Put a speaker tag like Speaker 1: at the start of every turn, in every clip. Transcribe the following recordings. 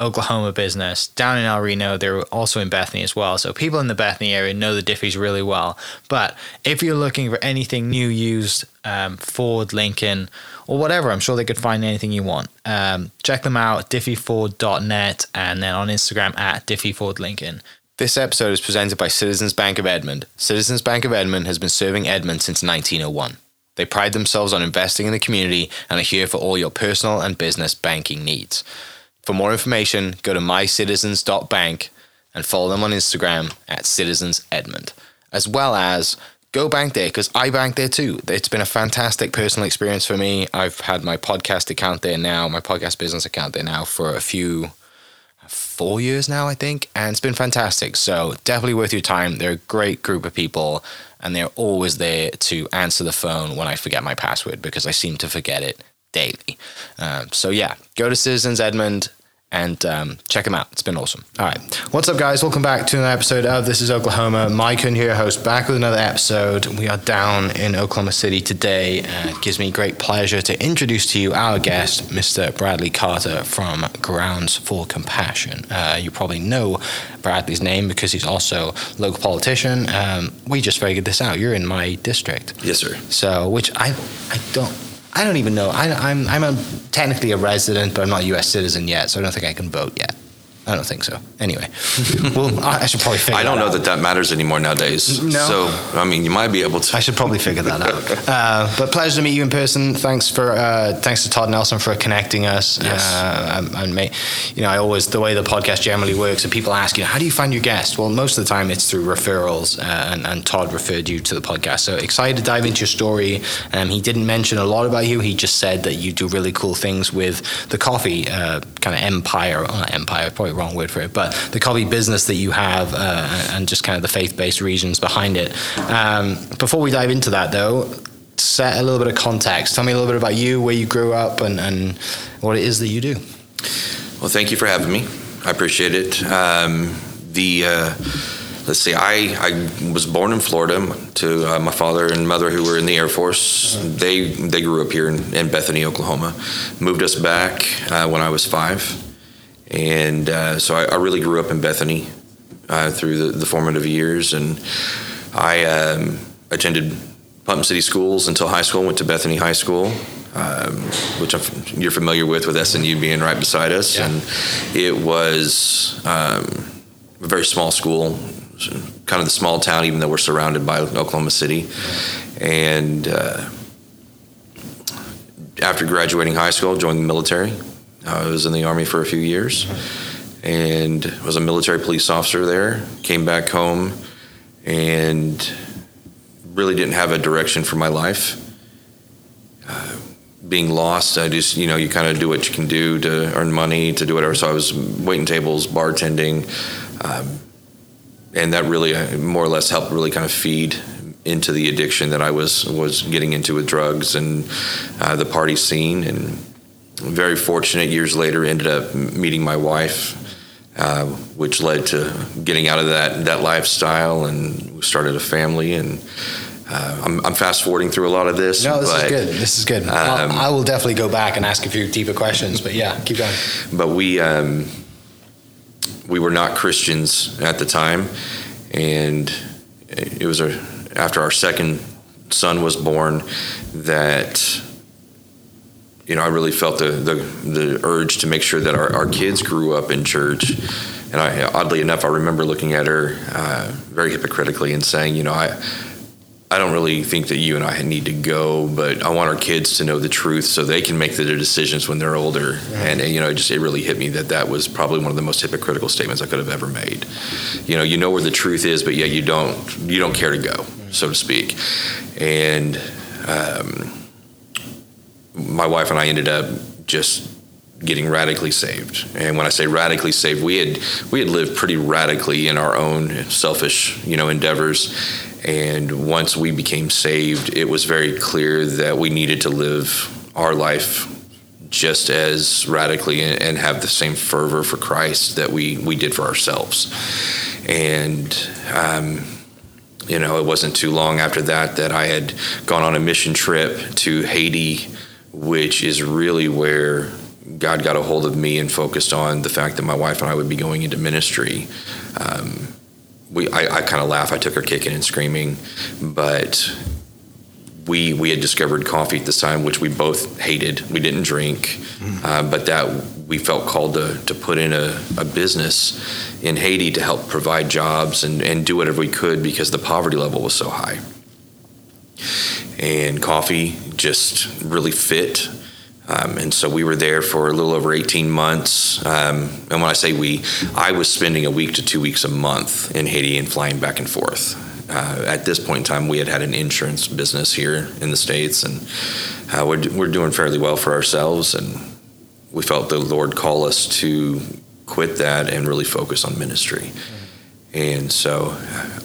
Speaker 1: Oklahoma business down in El Reno. They're also in Bethany as well. So people in the Bethany area know the Diffees really well. But if you're looking for anything new, used, um, Ford, Lincoln, or whatever, I'm sure they could find anything you want. Um, check them out, diffeeford.net, and then on Instagram at diffeefordlincoln. This episode is presented by Citizens Bank of Edmond. Citizens Bank of Edmond has been serving Edmond since 1901. They pride themselves on investing in the community and are here for all your personal and business banking needs. For more information, go to mycitizens.bank and follow them on Instagram at Citizens Edmond, as well as go bank there because I bank there too. It's been a fantastic personal experience for me. I've had my podcast account there now, my podcast business account there now for a few, four years now, I think, and it's been fantastic. So definitely worth your time. They're a great group of people and they're always there to answer the phone when I forget my password because I seem to forget it daily. Um, so yeah, go to Citizens Edmond and um, check them out. It's been awesome. All right. What's up, guys? Welcome back to another episode of This is Oklahoma. Mike and here, host, back with another episode. We are down in Oklahoma City today. And it gives me great pleasure to introduce to you our guest, Mr. Bradley Carter from Grounds 4 Compassion. Uh, you probably know Bradley's name because he's also local politician. Um, we just figured this out. You're in my district.
Speaker 2: Yes, sir.
Speaker 1: So, which I, I don't I don't even know. I, am I'm, I'm a, technically a resident, but I'm not a U.S. citizen yet, so I don't think I can vote yet. I don't think so. Anyway, well, I should probably figure.
Speaker 2: I don't know
Speaker 1: out.
Speaker 2: that that matters anymore nowadays.
Speaker 1: No.
Speaker 2: So I mean, you might be able to.
Speaker 1: I should probably figure that out. Uh, but pleasure to meet you in person. Thanks for uh, thanks to Todd Nelson for connecting us.
Speaker 2: Yes.
Speaker 1: Uh, and, me, you know, I always the way the podcast generally works. And people ask you, how do you find your guests? Well, most of the time it's through referrals, uh, and, and Todd referred you to the podcast. So excited to dive into your story. Um, he didn't mention a lot about you. He just said that you do really cool things with the coffee uh, kind of empire. Not empire, probably wrong word for it, but the coffee business that you have, uh, and just kind of the faith-based reasons behind it. Um, before we dive into that, though, set a little bit of context. Tell me a little bit about you, where you grew up, and, and what it is that you do.
Speaker 2: Well, thank you for having me. I appreciate it. Um, the uh, let's see, I, I was born in Florida to uh, my father and mother who were in the Air Force. They they grew up here in, in Bethany, Oklahoma. Moved us back uh, when I was five, and uh, so I, I really grew up in Bethany uh, through the, the formative years, and I um, attended Putnam City schools until high school. Went to Bethany High School, um, which I'm, you're familiar with, with SNU being right beside us,
Speaker 1: Yeah.
Speaker 2: and it was um, a very small school, kind of the small town, even though we're surrounded by Oklahoma City, and. Uh, after graduating high school, joined the military. I was in the army for a few years, and was a military police officer there. Came back home, and really didn't have a direction for my life. Uh, being lost, I just you know you kind of do what you can do to earn money to do whatever. So I was waiting tables, bartending, um, and that really uh, more or less helped really kind of feed into the addiction that I was was getting into with drugs and uh, the party scene. And very fortunate, years later, ended up meeting my wife, uh, which led to getting out of that that lifestyle and we started a family and uh, I'm, I'm fast forwarding through a lot of this.
Speaker 3: No, this
Speaker 2: but,
Speaker 3: is good. This is good.
Speaker 2: Um,
Speaker 3: I will definitely go back and ask a few deeper questions. But yeah, keep going.
Speaker 2: But we um, we were not Christians at the time, and it was a, after our second son was born that you know I really felt the the, the urge to make sure that our, our kids grew up in church. And I, oddly enough, I remember looking at her uh, very hypocritically and saying, you know, I I don't really think that you and I need to go, but I want our kids to know the truth so they can make their decisions when they're older. And, and, you know, it just it really hit me that that was probably one of the most hypocritical statements I could have ever made. You know, you know where the truth is, but yet you don't you don't care to go, so to speak. And um, my wife and I ended up just getting radically saved. And when I say radically saved, we had we had lived pretty radically in our own selfish, you know, endeavors and once we became saved, it was very clear that we needed to live our life just as radically and have the same fervor for Christ that we, we did for ourselves. And, um, you know, it wasn't too long after that that I had gone on a mission trip to Haiti, which is really where God got a hold of me and focused on the fact that my wife and I would be going into ministry. Um, we I, I kind of laugh. I took her kicking and screaming, but we we had discovered coffee at this time, which we both hated. We didn't drink, mm. uh, but that we felt called to to put in a, a business in Haiti to help provide jobs and and do whatever we could because the poverty level was so high. And coffee just really fit um, and so we were there for a little over 18 months. Um, and when I say we, I was spending a week to two weeks a month in Haiti and flying back and forth. Uh, at this point in time, we had had an insurance business here in the States, and uh, we're, we're doing fairly well for ourselves. And we felt the Lord call us to quit that and really focus on ministry. And so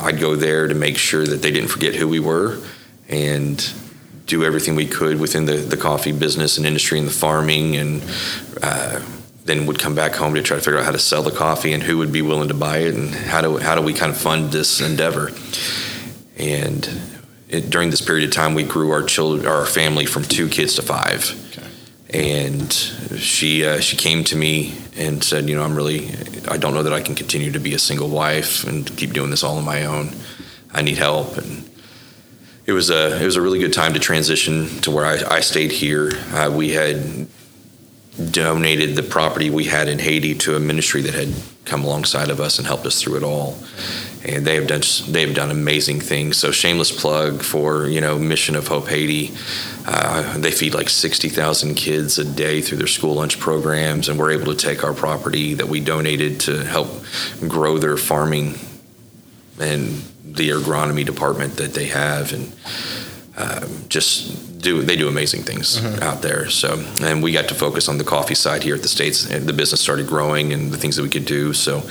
Speaker 2: I'd go there to make sure that they didn't forget who we were and do everything we could within the, the coffee business and industry and the farming and uh, then would come back home to try to figure out how to sell the coffee and who would be willing to buy it and how do how do we kind of fund this endeavor. And it, during this period of time we grew our children our family from two kids to five. Okay. and she uh, she came to me and said you know I'm really I don't know that I can continue to be a single wife and keep doing this all on my own. I need help. And it was a it was a really good time to transition to where I, I stayed here. Uh, we had donated the property we had in Haiti to a ministry that had come alongside of us and helped us through it all. And they have done they have done amazing things. So shameless plug for you know Mission of Hope Haiti. Uh, they feed like sixty thousand kids a day through their school lunch programs, and we're able to take our property that we donated to help grow their farming and the agronomy department that they have, and um, just do they do amazing things mm-hmm. out there. So, and we got to focus on the coffee side here at the states. And the business started growing and the things that we could do. So,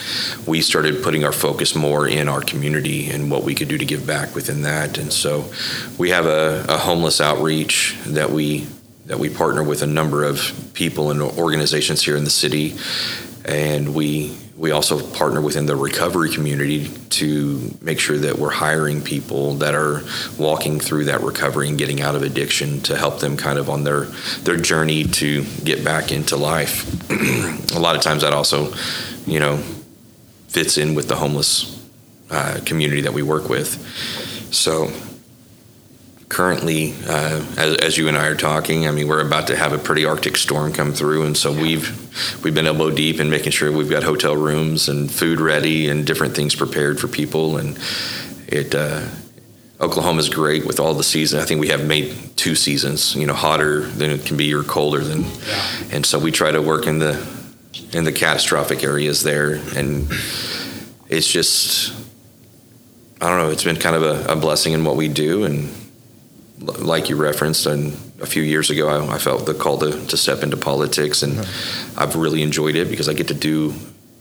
Speaker 2: we started putting our focus more in our community and what we could do to give back within that. And so, we have a, a homeless outreach that we that we partner with a number of people and organizations here in the city, and we we also partner within the recovery community to make sure that we're hiring people that are walking through that recovery and getting out of addiction to help them kind of on their their journey to get back into life. a lot of times that also, you know, fits in with the homeless uh, community that we work with. So currently, uh, as, as, you and I are talking, I mean, we're about to have a pretty Arctic storm come through, and so yeah. we've we've been elbow deep in making sure we've got hotel rooms and food ready and different things prepared for people. And it uh, Oklahoma is great with all the seasons. I think we have made two seasons, you know, hotter than it can be or colder than, yeah. and so we try to work in the in the catastrophic areas there, and it's just. I don't know. It's been kind of a, a blessing in what we do, and like you referenced, and a few years ago, I, I felt the call to, to step into politics, and mm-hmm. I've really enjoyed it because I get to do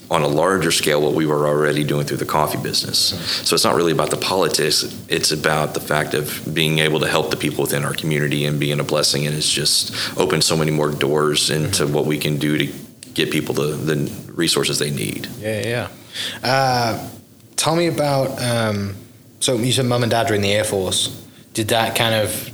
Speaker 2: on a larger scale what we were already doing through the coffee business. Mm-hmm. So it's not really about the politics; it's about the fact of being able to help the people within our community and being a blessing. And it's just opened so many more doors into mm-hmm. what we can do to get people the, the resources they need.
Speaker 3: Yeah, yeah. Uh, tell me about. Um, so you said mom and dad are in the Air Force. Did that kind of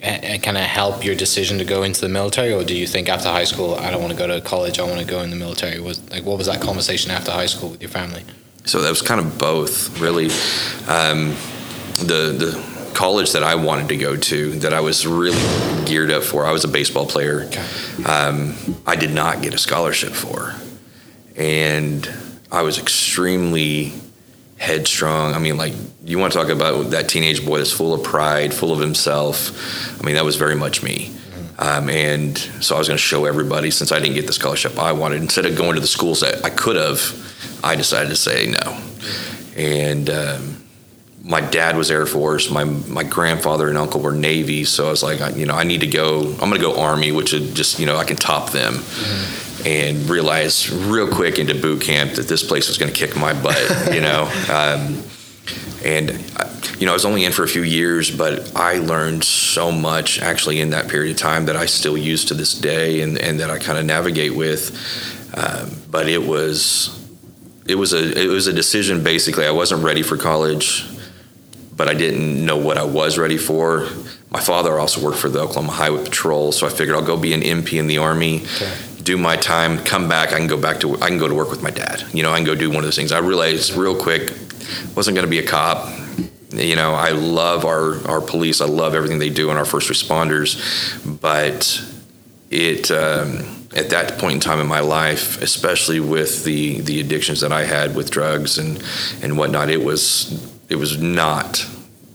Speaker 3: kind of help your decision to go into the military, or do you think after high school, I don't want to go to college, I want to go in the military? Was like, what was that conversation after high school with your family?
Speaker 2: So that was kind of both, really. Um, the the college that I wanted to go to, that I was really geared up for, I was a baseball player. Okay. Um, I did not get a scholarship for, and I was extremely headstrong. I mean, like you want to talk about that teenage boy that's full of pride, full of himself. I mean, that was very much me. Um, and so I was going to show everybody since I didn't get the scholarship I wanted. Instead of going to the schools that I could have, I decided to say no. And um, my dad was Air Force. My my grandfather and uncle were Navy. So I was like, you know, I need to go. I'm going to go Army, which would just you know I can top them. Mm-hmm and realized real quick into boot camp that this place was going to kick my butt, you know. Um, and you know, I was only in for a few years, but I learned so much actually in that period of time that I still use to this day, and, and that I kind of navigate with. Um, but it was it was a it was a decision. Basically, I wasn't ready for college, but I didn't know what I was ready for. My father also worked for the Oklahoma Highway Patrol, so I figured I'll go be an MP in the Army. Okay do my time, come back. I can go back to I can go to work with my dad. You know, I can go do one of those things. I realized real quick wasn't going to be a cop. You know, I love our our police. I love everything they do and our first responders, but it. Um, at that point in time in my life, especially with the the addictions that I had with drugs and and whatnot, it was it was not,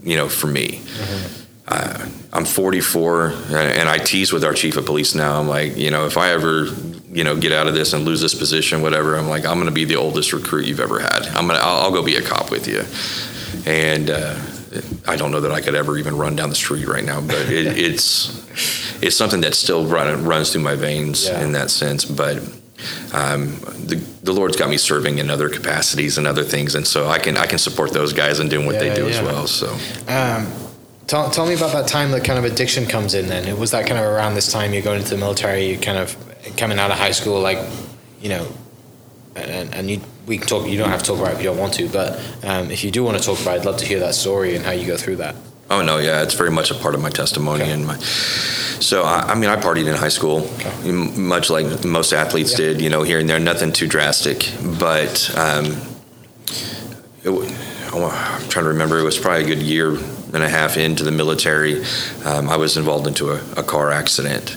Speaker 2: you know, for me. Mm-hmm uh, I'm 44 and I tease with our chief of police now. I'm like, you know, if I ever, you know, get out of this and lose this position, whatever, I'm like, I'm going to be the oldest recruit you've ever had. I'm gonna, I'll, I'll go be a cop with you. And uh, I don't know that I could ever even run down the street right now, but it, it's it's something that still run, runs through my veins yeah. in that sense. But um, the, the Lord's got me serving in other capacities and other things, and so I can I can support those guys in doing what yeah, they do yeah. as well. So. Um,
Speaker 3: Tell, tell me about that time that kind of addiction comes in then. Was that kind of around this time you're going into the military, you kind of coming out of high school, like, you know, and, and you, we can talk, you don't have to talk about it if you don't want to, but um, if you do want to talk about it, I'd love to hear that story and how you go through that.
Speaker 2: Oh no, yeah, it's very much a part of my testimony okay. and my. So I, I, mean, I partied in high school, okay. much like most athletes yeah. did. You know, here and there, nothing too drastic, but um, it, I'm trying to remember. It was probably a good year and a half into the military, um, I was involved into a, a, car accident,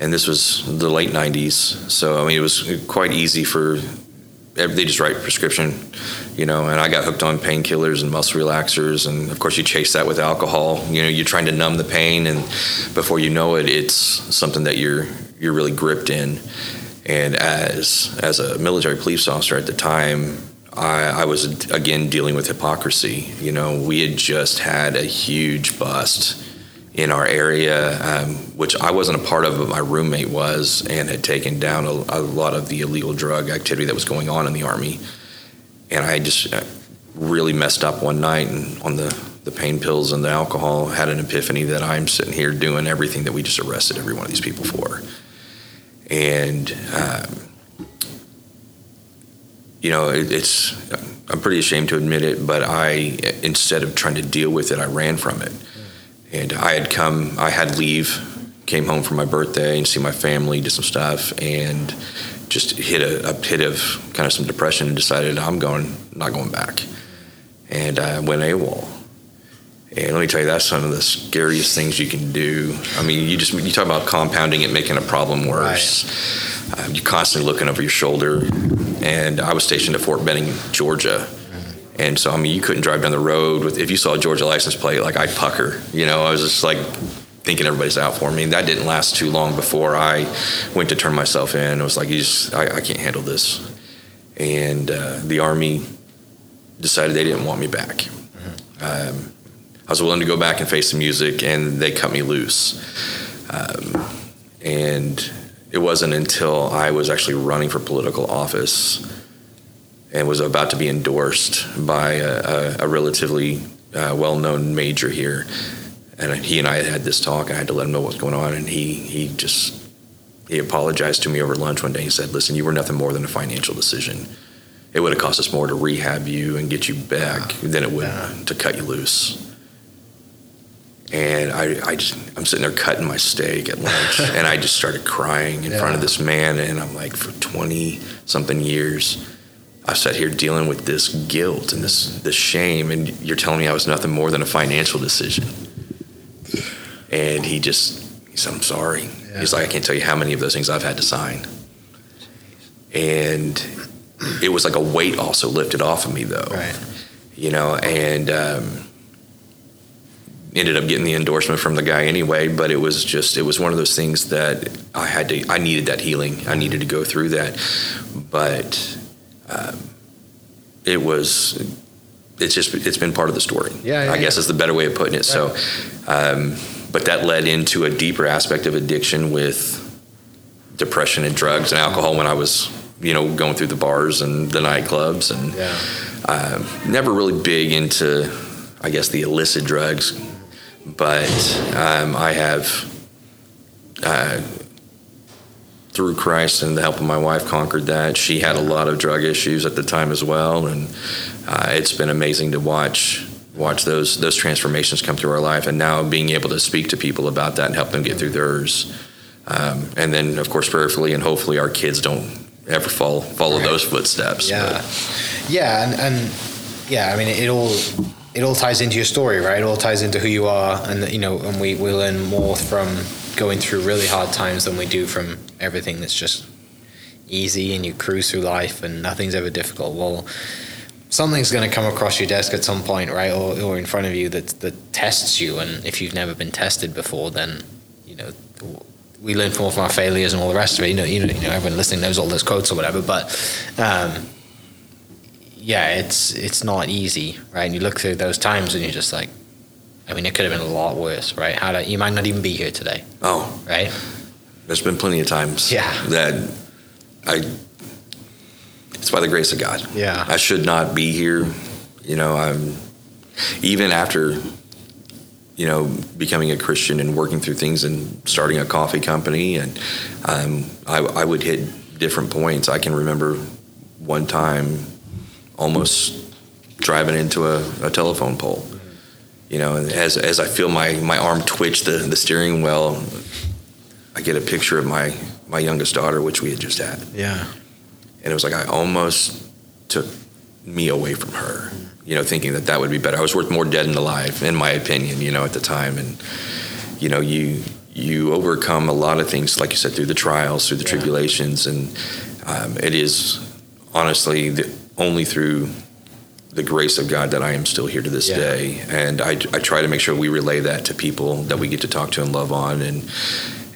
Speaker 2: and this was the late '90s. So I mean, it was quite easy for they just write prescription, you know. And I got hooked on painkillers and muscle relaxers, and of course you chase that with alcohol. You know, you're trying to numb the pain, and before you know it, it's something that you're you're really gripped in. And as as a military police officer at the time, I, I, was again dealing with hypocrisy. You know, we had just had a huge bust in our area, um, which I wasn't a part of, but my roommate was, and had taken down a, a, lot of the illegal drug activity that was going on in the army. And I just uh, really messed up one night, and on the the pain pills and the alcohol, had an epiphany that I'm sitting here doing everything that we just arrested every one of these people for. And um, you know, it, it's I'm pretty ashamed to admit it, but I instead of trying to deal with it, I ran from it. And I had come, I had leave, came home for my birthday and see my family, did some stuff, and just hit a, a pit of kind of some depression and decided I'm going, not going back. And I went AWOL. And let me tell you, that's some of the scariest things you can do. I mean, you just you talk about compounding it, making a problem worse. Right um, you're constantly looking over your shoulder. And I was stationed at Fort Benning, Georgia. And so, I mean, you couldn't drive down the road with, if you saw a Georgia license plate, like I'd pucker, you know, I was just like thinking everybody's out for me. That didn't last too long before I went to turn myself in. I was like, you just, I, I can't handle this. And uh, the Army decided they didn't want me back. Mm-hmm. Um, I was willing to go back and face the music, and they cut me loose. Um, and it wasn't until I was actually running for political office and was about to be endorsed by a, a, a relatively uh, well-known major here, and he and I had had this talk. I had to let him know what was going on, and he he just he apologized to me over lunch one day. He said, "Listen, you were nothing more than a financial decision. It would have cost us more to rehab you and get you back than it would yeah. to cut you loose." And I, I just, I'm sitting there cutting my steak at lunch, and I just started crying in front of this man. And I'm like, for 20 something years, I've sat here dealing with this guilt and this, this shame, and you're telling me I was nothing more than a financial decision. And he just, he said, I'm sorry. He's like, I can't tell you how many of those things I've had to sign. And it was like a weight also lifted off of me, though
Speaker 1: Right.
Speaker 2: you know, and um, ended up getting the endorsement from the guy anyway. But it was just, it was one of those things that I had to, I needed that healing. I needed to go through that. But um, it was, it's just, it's been part of the story.
Speaker 1: Yeah, yeah,
Speaker 2: I guess
Speaker 1: yeah.
Speaker 2: is the better way of putting it. So, um, but that led into a deeper aspect of addiction with depression and drugs and alcohol when I was, you know, going through the bars and the nightclubs and
Speaker 1: Yeah.
Speaker 2: um, never really big into, I guess, the illicit drugs, but um, I have, uh, through Christ and the help of my wife, conquered that. She had a lot of drug issues at the time as well, and uh, it's been amazing to watch watch those those transformations come through our life, and now being able to speak to people about that and help them get through theirs. Um, and then, of course, prayerfully and hopefully, our kids don't ever fall follow
Speaker 1: Right.
Speaker 2: those footsteps.
Speaker 1: Yeah, yeah, and, and yeah, I mean, it all it all ties into your story, right? It all ties into who you are, and you know, and we we learn more from going through really hard times than we do from everything that's just easy and you cruise through life and nothing's ever difficult. Well, something's going to come across your desk at some point, right, or, or in front of you that that tests you, and if you've never been tested before, then you know. We learn all from our failures and all the rest of it. You know, you know, you know everyone listening knows all those quotes or whatever. But um, yeah, it's it's not easy, right? And you look through those times and you're just like, I mean, it could have been a lot worse, right? How do, you might not even be here today,
Speaker 2: Oh,
Speaker 1: right?
Speaker 2: There's been plenty of times
Speaker 1: Yeah.
Speaker 2: that I it's by the grace of God.
Speaker 1: Yeah.
Speaker 2: I should not be here. You know, I'm even after you know becoming a Christian and working through things and starting a coffee company and um, I, I would hit different points. I can remember one time almost driving into a, a telephone pole. You know, as as I feel my, my arm twitch the, the steering wheel, I get a picture of my, my youngest daughter, which we had just had.
Speaker 1: Yeah.
Speaker 2: And it was like I almost took me away from her, you know, thinking that that would be better. I was worth more dead than alive, in my opinion, you know, at the time. And, you know, you you overcome a lot of things, like you said, through the trials, through the
Speaker 1: Yeah.
Speaker 2: tribulations. And um, it is honestly the, only through the grace of God that I am still here to this
Speaker 1: Yeah.
Speaker 2: day. And I, I try to make sure we relay that to people that we get to talk to and love on. And,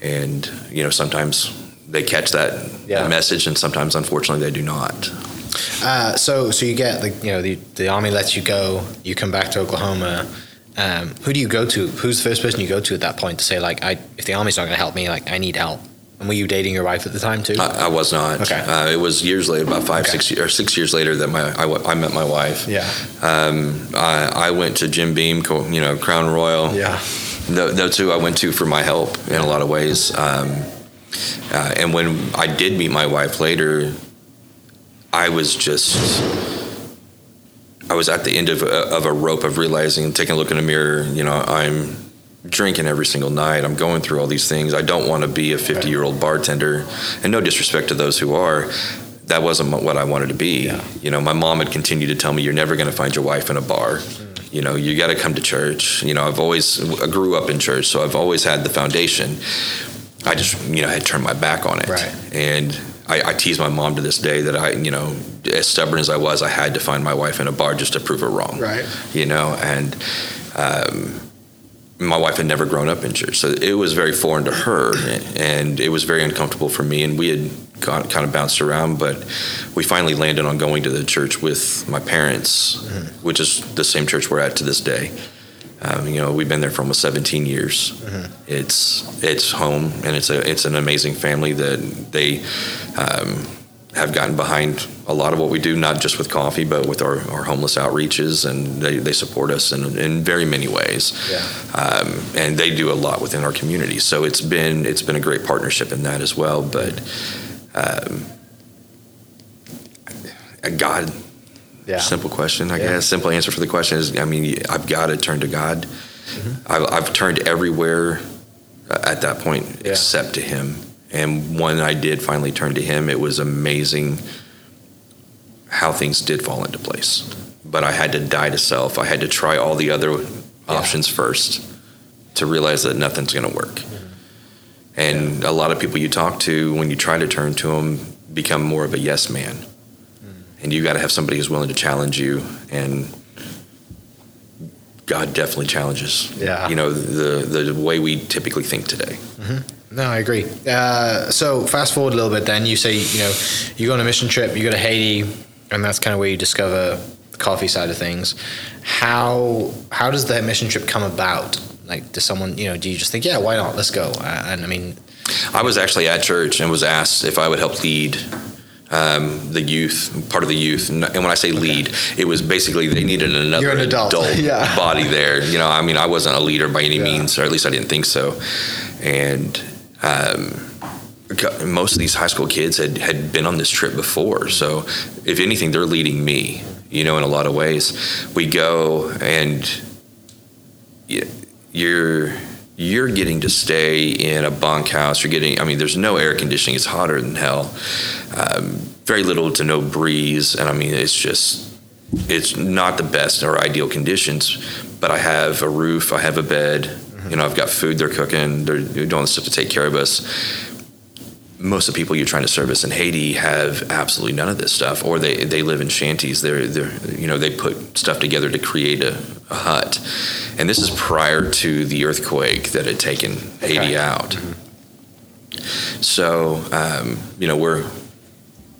Speaker 2: and you know, sometimes they catch that,
Speaker 1: Yeah.
Speaker 2: message, and sometimes, unfortunately, they do not.
Speaker 1: Uh, so so you get the you know the the army lets you go. You come back to Oklahoma. Um, who do you go to? Who's the first person you go to at that point to say like, I if the army's not going to help me, like I need help? And were you dating your wife at the time too?
Speaker 2: I, I was not.
Speaker 1: Okay.
Speaker 2: Uh, it was years later, about five,
Speaker 1: Okay.
Speaker 2: six, or six years later, that my I, I met my wife.
Speaker 1: yeah.
Speaker 2: Um, I, I went to Jim Beam, you know, Crown Royal.
Speaker 1: Yeah.
Speaker 2: Tho- Those two I went to for my help in a lot of ways. Um, uh, and when I did meet my wife later, I was just, I was at the end of a, of a rope of realizing, taking a look in the mirror, you know, I'm drinking every single night. I'm going through all these things. I don't want to be a 50 year old bartender. And no disrespect to those who are. That wasn't what I wanted to be.
Speaker 1: Yeah.
Speaker 2: You know, my mom had continued to tell me, "You're never going to find your wife in a bar. You know, you got to come to church." You know, I've always I grew up in church, so I've always had the foundation. I just, you know, had turned my back on it.
Speaker 1: Right.
Speaker 2: And I, I tease my mom to this day that I, you know, as stubborn as I was, I had to find my wife in a bar just to prove her wrong.
Speaker 1: Right.
Speaker 2: You know, and um, my wife had never grown up in church, so it was very foreign to her, and it was very uncomfortable for me. And we had got, kind of bounced around, but we finally landed on going to the church with my parents, which is the same church we're at to this day. Um, you know, we've been there for almost 17 years. It's it's home, and it's a it's an amazing family that they um, have gotten behind a lot of what we do, not just with coffee, but with our, our homeless outreaches, and they, they support us in, in very many ways.
Speaker 1: Yeah.
Speaker 2: Um, and they do a lot within our community. So it's been it's been a great partnership in that as well. But um, God,
Speaker 1: Yeah.
Speaker 2: simple question, I
Speaker 1: Yeah.
Speaker 2: guess. Simple answer for the question is, I mean, I've got to turn to God. I, I've turned everywhere uh, at that point
Speaker 1: Yeah.
Speaker 2: except to him. And when I did finally turn to him, it was amazing how things did fall into place. But I had to die to self. I had to try all the other options first to realize that nothing's going to work. And a lot of people you talk to, when you try to turn to them, become more of a yes man. And you got to have somebody who's willing to challenge you. And God definitely challenges.
Speaker 1: Yeah.
Speaker 2: You know the the way we typically think today.
Speaker 1: No, I agree. Uh, so fast forward a little bit. Then you say you know you go on a mission trip, you go to Haiti, and that's kind of where you discover the coffee side of things. How how does that mission trip come about? Like, does someone you know? Do you just think, yeah, why not? Let's go. And I mean,
Speaker 2: I was actually at church and was asked if I would help lead um, the youth, part of the youth. And when I say lead, it was basically they needed another
Speaker 1: an adult. Yeah.
Speaker 2: body there. You know, I mean, I wasn't a leader by any
Speaker 1: Yeah.
Speaker 2: means, or at least I didn't think so. And um, most of these high school kids had, had been on this trip before. So, if anything, they're leading me, you know, in a lot of ways. We go and you're you're getting to stay in a bunkhouse. You're getting, I mean, there's no air conditioning. It's hotter than hell. Um, very little to no breeze, and I mean, it's just it's not the best or ideal conditions. But I have a roof. I have a bed. You know, I've got food. They're cooking. They're doing stuff to take care of us. Most of the people you're trying to service in Haiti have absolutely none of this stuff, or they, they live in shanties. They're, they're you know they put stuff together to create a, a hut, and this is prior to the earthquake that had taken Haiti out. So um, you know we're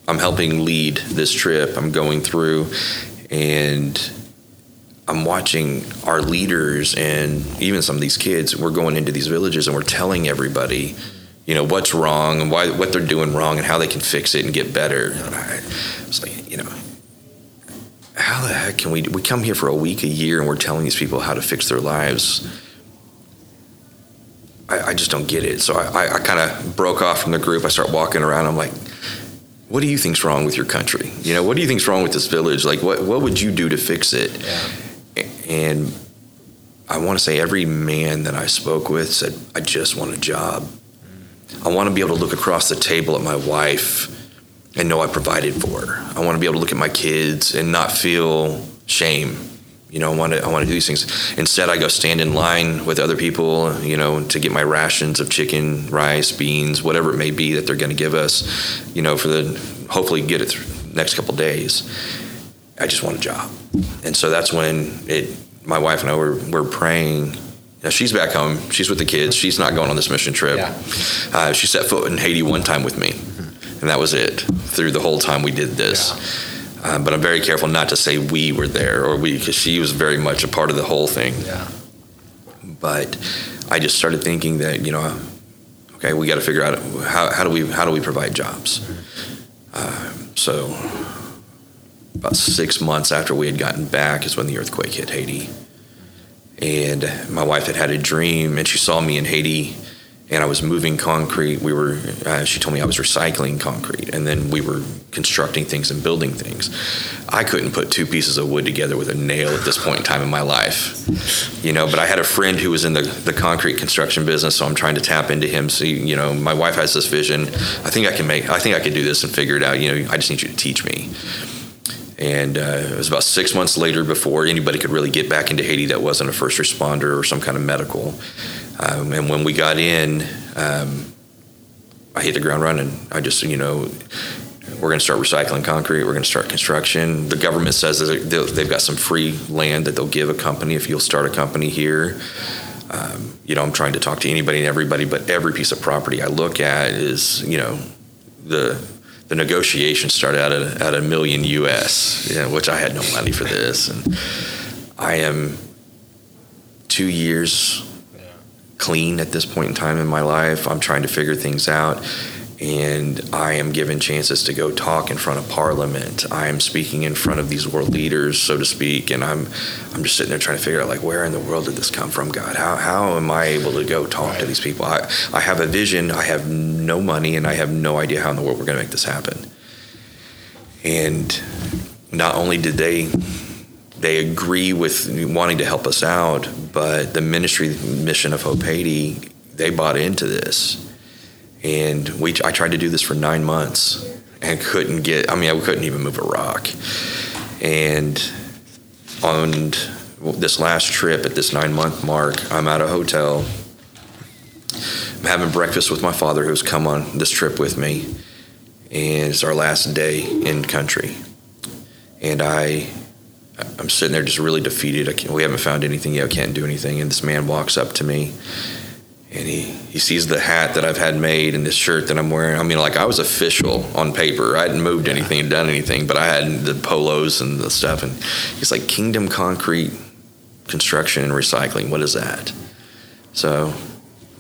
Speaker 2: I'm helping lead this trip. I'm going through, and I'm watching our leaders and even some of these kids. We're going into these villages and we're telling everybody, you know, what's wrong and why what they're doing wrong and how they can fix it and get better. And I was like, you know, how the heck can we? We come here for a week, a year, and we're telling these people how to fix their lives. I, I just don't get it. So I, I, I kind of broke off from the group. I start walking around. I'm like, what do you think's wrong with your country? You know, what do you think's wrong with this village? Like, what what would you do to fix it? And I want to say every man that I spoke with said, I just want a job. I want to be able to look across the table at my wife and know I provided for her. I want to be able to look at my kids and not feel shame. You know, I want to I want to do these things. Instead, I go stand in line with other people, you know, to get my rations of chicken, rice, beans, whatever it may be that they're going to give us, you know, for the hopefully get it through next couple days. I just want a job. And so that's when it my wife and I were were praying. Now she's back home. She's with the kids. She's not going on this mission trip.
Speaker 1: Yeah.
Speaker 2: Uh, she set foot in Haiti one time with me, and that was it through the whole time we did this. Uh, but I'm very careful not to say we were there or we, because she was very much a part of the whole thing.
Speaker 1: yeah,
Speaker 2: But I just started thinking that you know, okay, we got to figure out how, how do we how do we provide jobs. Uh, so about six months after we had gotten back is when the earthquake hit Haiti. And my wife had had a dream, and she saw me in Haiti, and I was moving concrete. We were, uh, she told me I was recycling concrete, and then we were constructing things and building things. I couldn't put two pieces of wood together with a nail at this point in time in my life, you know. But I had a friend who was in the, the concrete construction business, so I'm trying to tap into him. See, you know, my wife has this vision. I think I can make. I think I can do this and figure it out. You know, I just need you to teach me. And uh, it was about six months later before anybody could really get back into Haiti that wasn't a first responder or some kind of medical. Um, and when we got in, um, I hit the ground running. I just, you know, we're going to start recycling concrete. We're going to start construction. The government says that they've got some free land that they'll give a company if you'll start a company here. Um, you know, I'm trying to talk to anybody and everybody, but every piece of property I look at is, you know, the the negotiations started out at, at a million US, you know, which I had no money for this, and I am two years clean at this point in time in my life. I'm trying to figure things out. And I am given chances to go talk in front of Parliament. I am speaking in front of these world leaders, so to speak, and I'm I'm just sitting there trying to figure out like where in the world did this come from, God? How how am I able to go talk to these people? I, I have a vision, I have no money, and I have no idea how in the world we're gonna make this happen. And not only did they they agree with wanting to help us out, but the ministry mission of Hope Haiti, they bought into this, and we I tried to do this for nine months and couldn't get. I mean, I couldn't even move a rock, and on this last trip at this nine month mark, I'm at a hotel. I'm having breakfast with my father, who's come on this trip with me, and it's our last day in country. And I, I'm sitting there just really defeated. We haven't found anything yet. I can't do anything. And this man walks up to me, and he he sees the hat that I've had made and this shirt that I'm wearing. I mean, like I was official on paper. I hadn't moved anything done anything, but I had the polos and the stuff. And he's like, Kingdom Concrete construction and recycling. What is that? So,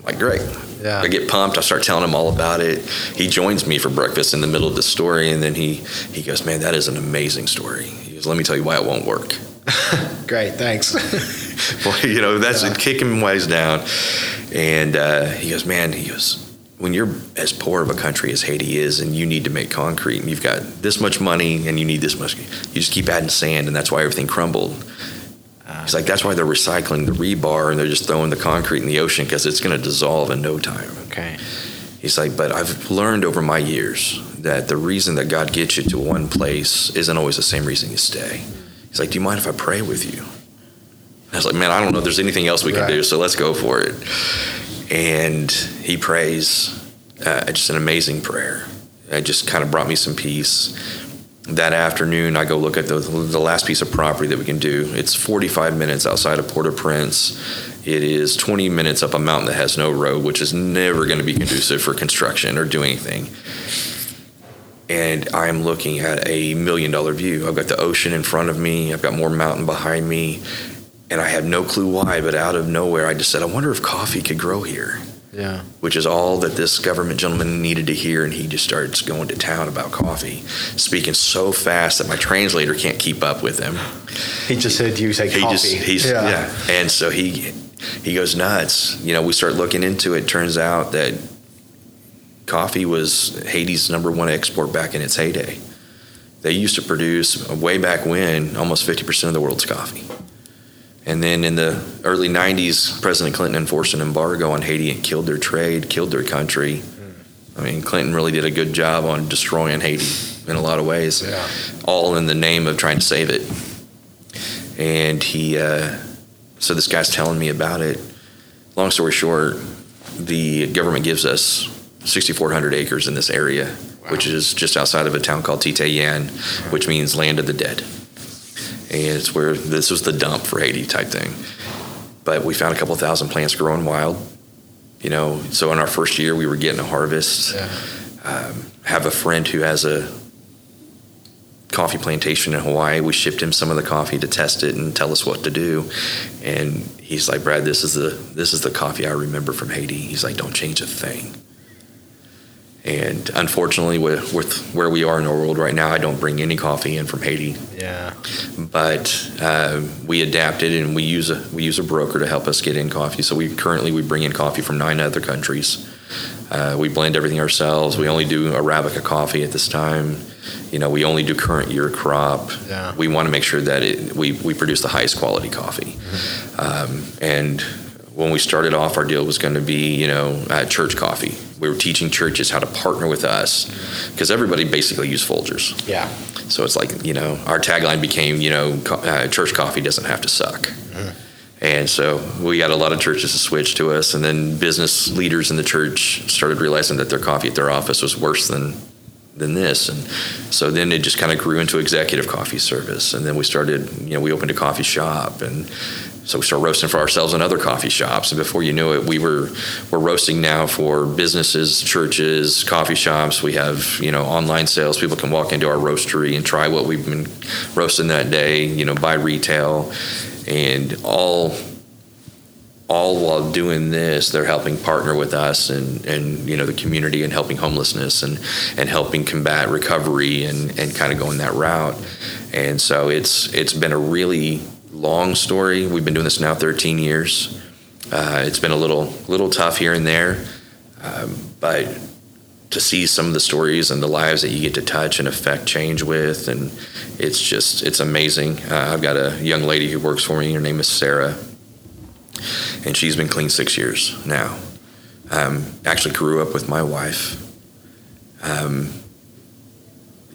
Speaker 2: like, great.
Speaker 1: Yeah.
Speaker 2: I get pumped. I start telling him all about it. He joins me for breakfast in the middle of the story, and then he he goes, "Man, that is an amazing story." He goes, "Let me tell you why it won't work."
Speaker 1: Great, thanks.
Speaker 2: Boy, you know, that's yeah. kicking ways down. And uh, he goes, "Man," he goes, when you're as poor of a country as Haiti is, and you need to make concrete, and you've got this much money, and you need this much, you just keep adding sand, and that's why everything crumbled. He's like, that's why they're recycling the rebar and they're just throwing the concrete in the ocean because it's going to dissolve in no time.
Speaker 1: Okay.
Speaker 2: He's like, but I've learned over my years that the reason that God gets you to one place isn't always the same reason you stay. He's like, do you mind if I pray with you? I was like, man, I don't know if there's anything else we can right. do, so let's go for it. And he prays uh, just an amazing prayer. It just kind of brought me some peace that afternoon, I go look at the, the last piece of property that we can do. It's 45 minutes outside of Port-au-Prince. It is 20 minutes up a mountain that has no road, which is never going to be conducive for construction or do anything. And I'm looking at a million dollar view. I've got the ocean in front of me, I've got more mountain behind me, and I have no clue why, but out of nowhere, I just said, I wonder if coffee could grow here.
Speaker 1: Yeah.
Speaker 2: Which is all that this government gentleman needed to hear, and he just starts going to town about coffee, speaking so fast that my translator can't keep up with him.
Speaker 1: He just said, "You say
Speaker 2: he
Speaker 1: coffee."
Speaker 2: Just, he's, yeah. yeah, and so he he goes nuts. You know, we start looking into it. Turns out that coffee was Haiti's number one export back in its heyday. They used to produce way back when almost fifty percent of the world's coffee. And then in the early 90s, President Clinton enforced an embargo on Haiti and killed their trade, killed their country. I mean, Clinton really did a good job on destroying Haiti in a lot of ways,
Speaker 1: yeah.
Speaker 2: all in the name of trying to save it. And he, uh, so this guy's telling me about it. Long story short, the government gives us 6,400 acres in this area, wow. which is just outside of a town called Titanyen, which means land of the dead and it's where this was the dump for Haiti type thing. But we found a couple thousand plants growing wild. You know, so in our first year, we were getting a harvest.
Speaker 1: Yeah.
Speaker 2: Um, have a friend who has a coffee plantation in Hawaii. We shipped him some of the coffee to test it and tell us what to do. And he's like, Brad, this is the this is the coffee I remember from Haiti. He's like, don't change a thing. And unfortunately, with, with where we are in the world right now, I don't bring any coffee in from Haiti.
Speaker 1: Yeah.
Speaker 2: But uh, we adapted, and we use a we use a broker to help us get in coffee. So we currently we bring in coffee from nine other countries. Uh, we blend everything ourselves. We only do Arabica coffee at this time. You know, we only do current year crop.
Speaker 1: Yeah.
Speaker 2: We want to make sure that it, we we produce the highest quality coffee. Mm-hmm. Um, and when we started off, our deal was going to be, you know, uh, church coffee. We were teaching churches how to partner with us because everybody basically used Folgers.
Speaker 1: Yeah.
Speaker 2: So it's like, you know, our tagline became, you know, uh, church coffee doesn't have to suck. Mm-hmm. And so we got a lot of churches to switch to us, and then business leaders in the church started realizing that their coffee at their office was worse than than this, and so then it just kind of grew into executive coffee service, and then we started, you know, we opened a coffee shop, and so we started roasting for ourselves in other coffee shops, and before you knew it, we were we're roasting now for businesses, churches, coffee shops. We have you know online sales. People can walk into our roastery and try what we've been roasting that day. You know, buy retail, and all all while doing this, they're helping partner with us and, and you know the community and helping homelessness and, and helping combat recovery and, and kind of going that route. And so it's it's been a really long story. We've been doing this now 13 years. Uh, it's been a little little tough here and there, um, but to see some of the stories and the lives that you get to touch and affect change with, and it's just it's amazing. Uh, I've got a young lady who works for me. Her name is Sarah, and she's been clean six years now. Um, actually, grew up with my wife. Um,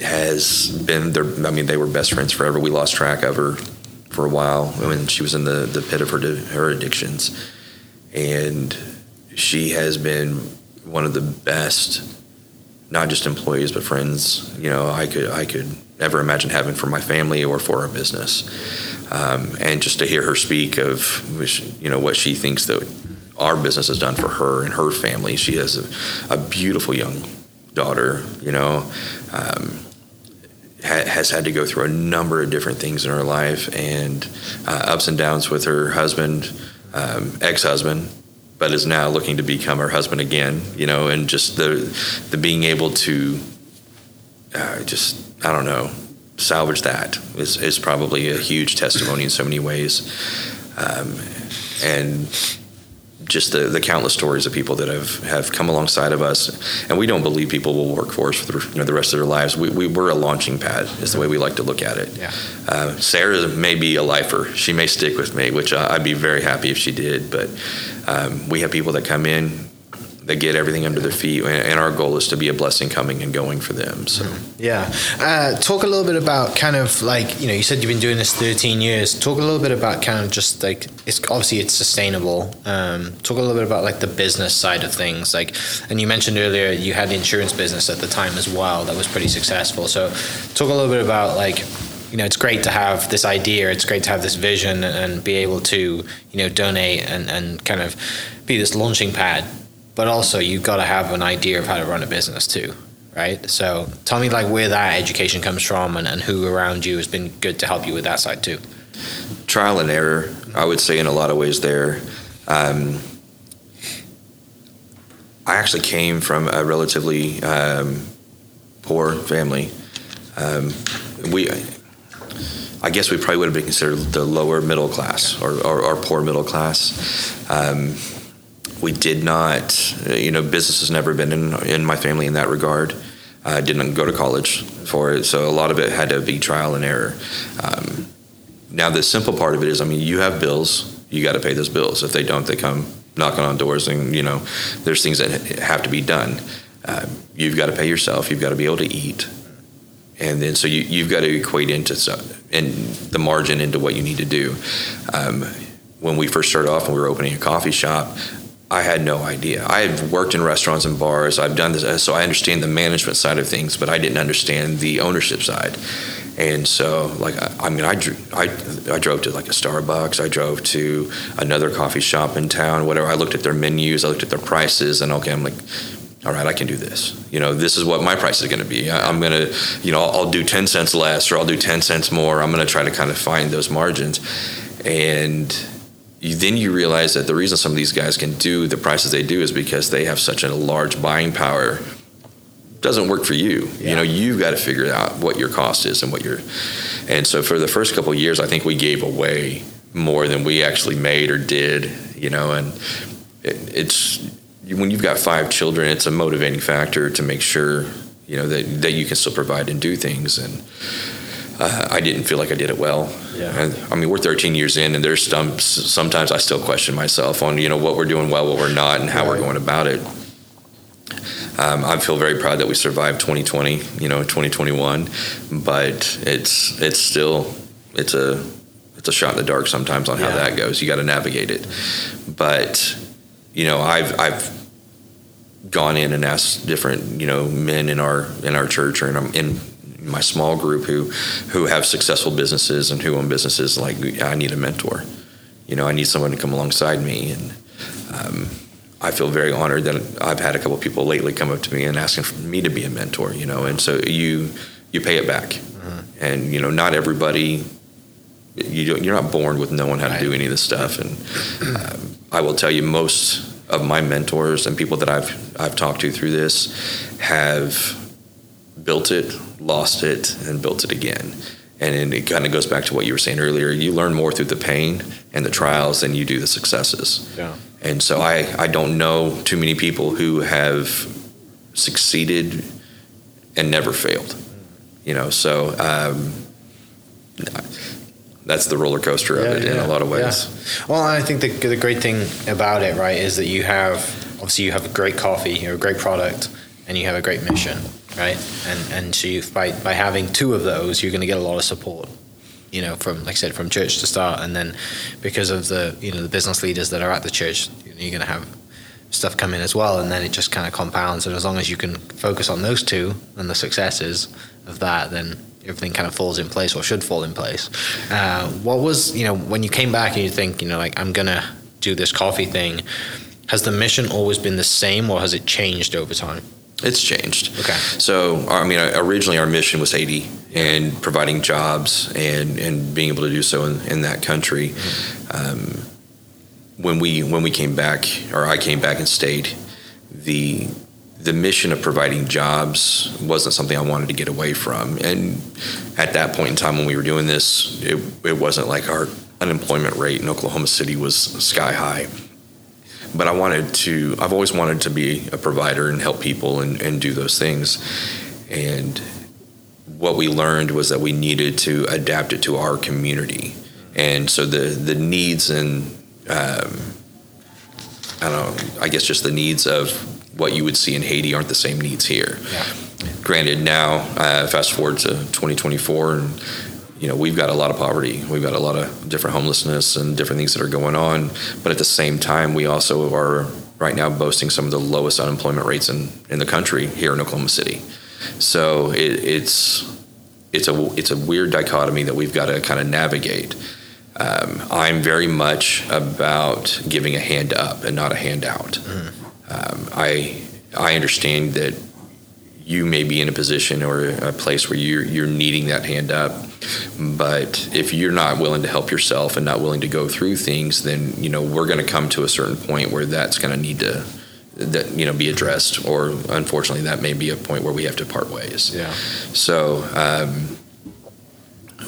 Speaker 2: has been there. I mean, they were best friends forever. We lost track of her for a while when she was in the, the pit of her her addictions, and she has been one of the best, not just employees but friends. You know, I could I could ever imagine having for my family or for our business, um, and just to hear her speak of you know what she thinks that our business has done for her and her family. She has a, a beautiful young daughter. You know. Um, has had to go through a number of different things in her life and uh, ups and downs with her husband, um, ex-husband, but is now looking to become her husband again. You know, and just the the being able to uh, just I don't know salvage that is is probably a huge testimony in so many ways, um, and just the, the countless stories of people that have, have come alongside of us. And we don't believe people will work for us for the, you know, the rest of their lives. We, we, we're a launching pad, is the way we like to look at it.
Speaker 1: Yeah.
Speaker 2: Uh, Sarah may be a lifer. She may stick with me, which I, would be very happy if she did. But um, we have people that come in, that get everything under their feet, and our goal is to be a blessing coming and going for them. So,
Speaker 1: yeah, uh, talk a little bit about kind of like you know you said you've been doing this 13 years. Talk a little bit about kind of just like it's obviously it's sustainable. Um, talk a little bit about like the business side of things, like and you mentioned earlier you had the insurance business at the time as well that was pretty successful. So, talk a little bit about like you know, it's great to have this idea. It's great to have this vision and be able to, you know, donate and, and kind of be this launching pad but also you've got to have an idea of how to run a business too right? So tell me like where that education comes from and, and who around you has been good to help you with that side too.
Speaker 2: Trial and error i would say in a lot of ways there. Um, i actually came from a relatively um, poor family. Um, we I guess we probably would have been considered the lower middle class or, or, or poor middle class. Um, we did not, you know, business has never been in, in my family in that regard. I didn't go to college for it, so a lot of it had to be trial and error. Um, now, the simple part of it is, I mean, you have bills, you got to pay those bills. If they don't, they come knocking on doors, and you know, there's things that have to be done. Uh, you've got to pay yourself. You've got to be able to eat, and then so you, you've got to equate into and the margin into what you need to do. Um, when we first started off and we were opening a coffee shop, I had no idea. I've worked in restaurants and bars. I've done this, so I understand the management side of things, but I didn't understand the ownership side. And so, like, I, I mean, I, I, I drove to like a Starbucks. I drove to another coffee shop in town. Whatever. I looked at their menus. I looked at their prices, and okay, I'm like, all right, I can do this. You know, this is what my price is going to be. I, am going to, you know, I'll, I'll do ten cents less, or I'll do ten cents more. I'm going to try to kind of find those margins, and you, then you realize that the reason some of these guys can do the prices they do is because they have such a large buying power. Doesn't work for you. Yeah. you know you've got to figure out what your cost is and what your and so for the first couple of years i think we gave away more than we actually made or did you know and it, it's when you've got five children it's a motivating factor to make sure you know that, that you can still provide and do things. And uh, I didn't feel like I did it well.
Speaker 1: Yeah.
Speaker 2: And, I mean, we're 13 years in, and there's some, sometimes I still question myself on you know what we're doing well, what we're not, and how right. we're going about it. Um, I feel very proud that we survived 2020, you know, 2021, but it's it's still it's a it's a shot in the dark sometimes on how yeah. that goes. You got to navigate it, but you know, I've I've gone in and asked different you know men in our in our church or in, in my small group who who have successful businesses and who own businesses like I need a mentor. You know, I need someone to come alongside me, and um, I feel very honored that I've had a couple people lately come up to me and asking for me to be a mentor. You know, and so you you pay it back, mm-hmm. and you know, not everybody. You you're not born with knowing how to do any of this stuff, and um, I will tell you most of my mentors and people that I've I've talked to through this have built it, lost it, and built it again. And it kind of goes back to what you were saying earlier. You learn more through the pain and the trials than you do the successes.
Speaker 1: Yeah.
Speaker 2: And so I, I don't know too many people who have succeeded and never failed. You know, so um, that's the roller coaster of it in a lot of ways.
Speaker 1: Yeah. Well, I think the, the great thing about it, right, is that you have obviously you have a great coffee, you have a great product, and you have a great mission, right? And and so you, by by having two of those, you're going to get a lot of support. You know, from like I said, from church to start, and then because of the you know the business leaders that are at the church, you're going to have stuff come in as well, and then it just kind of compounds. And as long as you can focus on those two and the successes of that, then everything kind of falls in place or should fall in place. Uh, what was you know when you came back and you think you know like I'm gonna do this coffee thing? Has the mission always been the same, or has it changed over time?
Speaker 2: It's changed.
Speaker 1: Okay.
Speaker 2: So, I mean, originally our mission was Haiti and providing jobs and, and being able to do so in, in that country. Mm-hmm. Um, when we when we came back, or I came back and stayed, the the mission of providing jobs wasn't something I wanted to get away from. And at that point in time when we were doing this, it, it wasn't like our unemployment rate in Oklahoma City was sky high. But I wanted to, I've always wanted to be a provider and help people and, and do those things. And what we learned was that we needed to adapt it to our community. And so the, the needs and, um, I don't know, I guess just the needs of what you would see in Haiti aren't the same needs here.
Speaker 1: Yeah.
Speaker 2: Granted, now uh, fast forward to 2024, and you know we've got a lot of poverty, we've got a lot of different homelessness and different things that are going on. But at the same time, we also are right now boasting some of the lowest unemployment rates in, in the country here in Oklahoma City. So it, it's it's a it's a weird dichotomy that we've got to kind of navigate. Um, I'm very much about giving a hand up and not a handout. Mm. Um, I I understand that you may be in a position or a place where you're you're needing that hand up, but if you're not willing to help yourself and not willing to go through things, then you know we're going to come to a certain point where that's going to need to that you know be addressed, or unfortunately that may be a point where we have to part ways.
Speaker 1: Yeah.
Speaker 2: So um,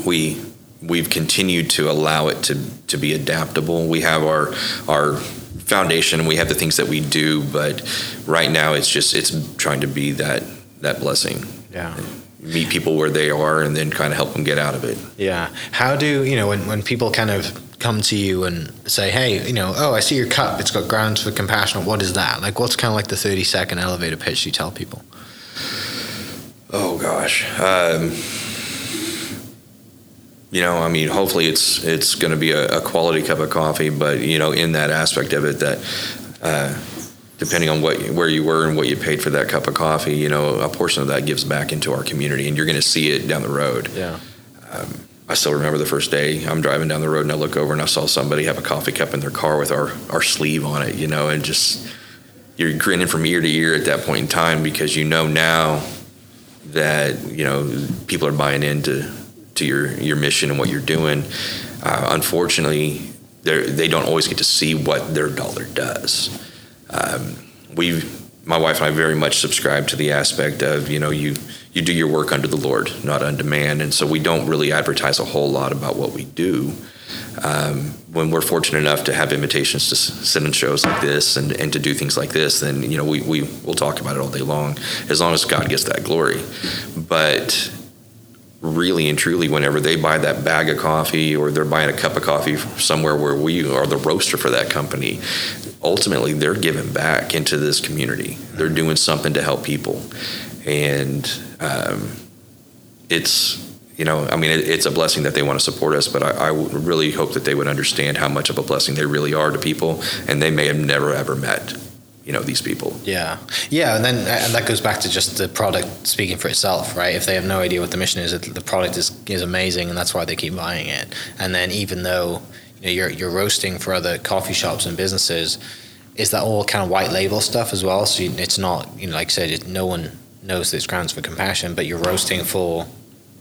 Speaker 2: we we've continued to allow it to to be adaptable. We have our our foundation we have the things that we do but right now it's just it's trying to be that that blessing.
Speaker 1: Yeah.
Speaker 2: Meet people where they are and then kind of help them get out of it.
Speaker 1: Yeah. How do you know when, when people kind of come to you and say hey you know oh i see your cup. It's got Grounds 4 Compassion. What is that? Like what's kind of like the 30 second elevator pitch you tell people?
Speaker 2: Oh gosh. Um, you know, I mean, hopefully it's it's going to be a, a, quality cup of coffee, but you know, in that aspect of it, that uh, depending on what where you were and what you paid for that cup of coffee, you know, a portion of that gives back into our community, and you're going to see it down the road.
Speaker 1: Yeah.
Speaker 2: Um, I still remember the first day I'm driving down the road and I look over and I saw somebody have a coffee cup in their car with our our sleeve on it, you know, and just you're grinning from ear to ear at that point in time because you know now that you know people are buying into to your your mission and what you're doing. Uh, unfortunately, they don't always get to see what their dollar does. Um, we, my wife and I, very much subscribe to the aspect of you know you you do your work under the Lord, not on demand, and so we don't really advertise a whole lot about what we do. Um, when we're fortunate enough to have invitations to sit in shows like this and, and to do things like this, then you know we we will talk about it all day long, as long as God gets that glory. But really and truly whenever they buy that bag of coffee or they're buying a cup of coffee somewhere where we are the roaster for that company ultimately they're giving back into this community. They're doing something to help people. And um, it's you know i mean it, it's a blessing that they want to support us but I, I really hope that they would understand how much of a blessing they really are to people and they may have never ever met you know these people.
Speaker 1: Yeah, yeah, and then and that goes back to just the product speaking for itself, right? If they have no idea what the mission is, the product is is amazing, and that's why they keep buying it. And then even though you know you're you're roasting for other coffee shops and businesses, is that all kind of white label stuff as well? So it's not you know like I said, no one knows there's Grounds 4 Compassion, but you're roasting for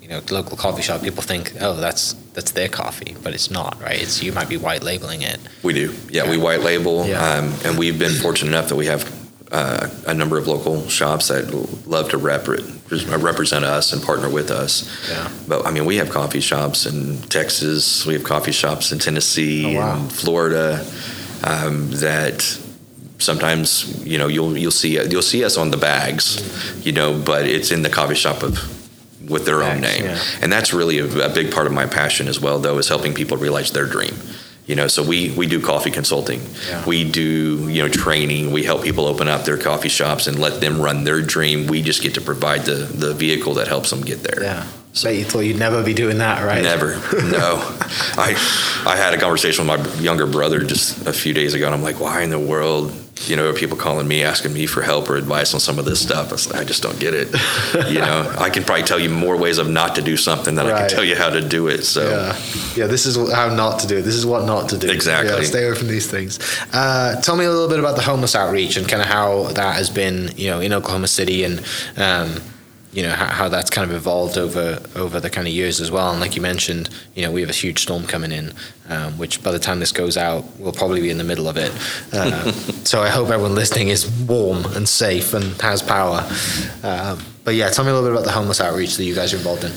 Speaker 1: you know local coffee shop. People think, oh, that's that's their coffee, but it's not, right? It's you might be white labeling it.
Speaker 2: We do, yeah. yeah. We white label, yeah. um, and we've been fortunate enough that we have uh, a number of local shops that love to rep- represent us and partner with us.
Speaker 1: Yeah.
Speaker 2: But I mean, we have coffee shops in Texas. We have coffee shops in Tennessee
Speaker 1: oh, wow.
Speaker 2: and Florida um, that sometimes you know you'll you'll see you'll see us on the bags, you know, but it's in the coffee shop of with their own name.
Speaker 1: yeah.
Speaker 2: And that's really a, a big part of my passion as well, though, is helping people realize their dream. You know, so we we do coffee consulting,
Speaker 1: Yeah.
Speaker 2: we do you know training, we help people open up their coffee shops and let them run their dream. We just get to provide the the vehicle that helps them get there.
Speaker 1: Yeah. So you thought you'd never be doing that, right?
Speaker 2: Never. No. I I had a conversation with my younger brother just a few days ago, and I'm like, why in the world, you know, people calling me asking me for help or advice on some of this stuff? I, was like, I just don't get it. you know, I can probably tell you more ways of not to do something than I can tell you how to do it. So
Speaker 1: Yeah, yeah. This is how not to do it. This is what not to do.
Speaker 2: Exactly.
Speaker 1: Yeah, stay away from these things. Uh, tell me a little bit about the homeless outreach and kind of how that has been, you know, in Oklahoma City and, um, you know, how, how that's kind of evolved over over the kind of years as well. And like you mentioned, you know, we have a huge storm coming in, um, which by the time this goes out, we'll probably be in the middle of it. Uh, so I hope everyone listening is warm and safe and has power. Uh, but yeah, tell me a little bit about the homeless outreach that you guys are involved in.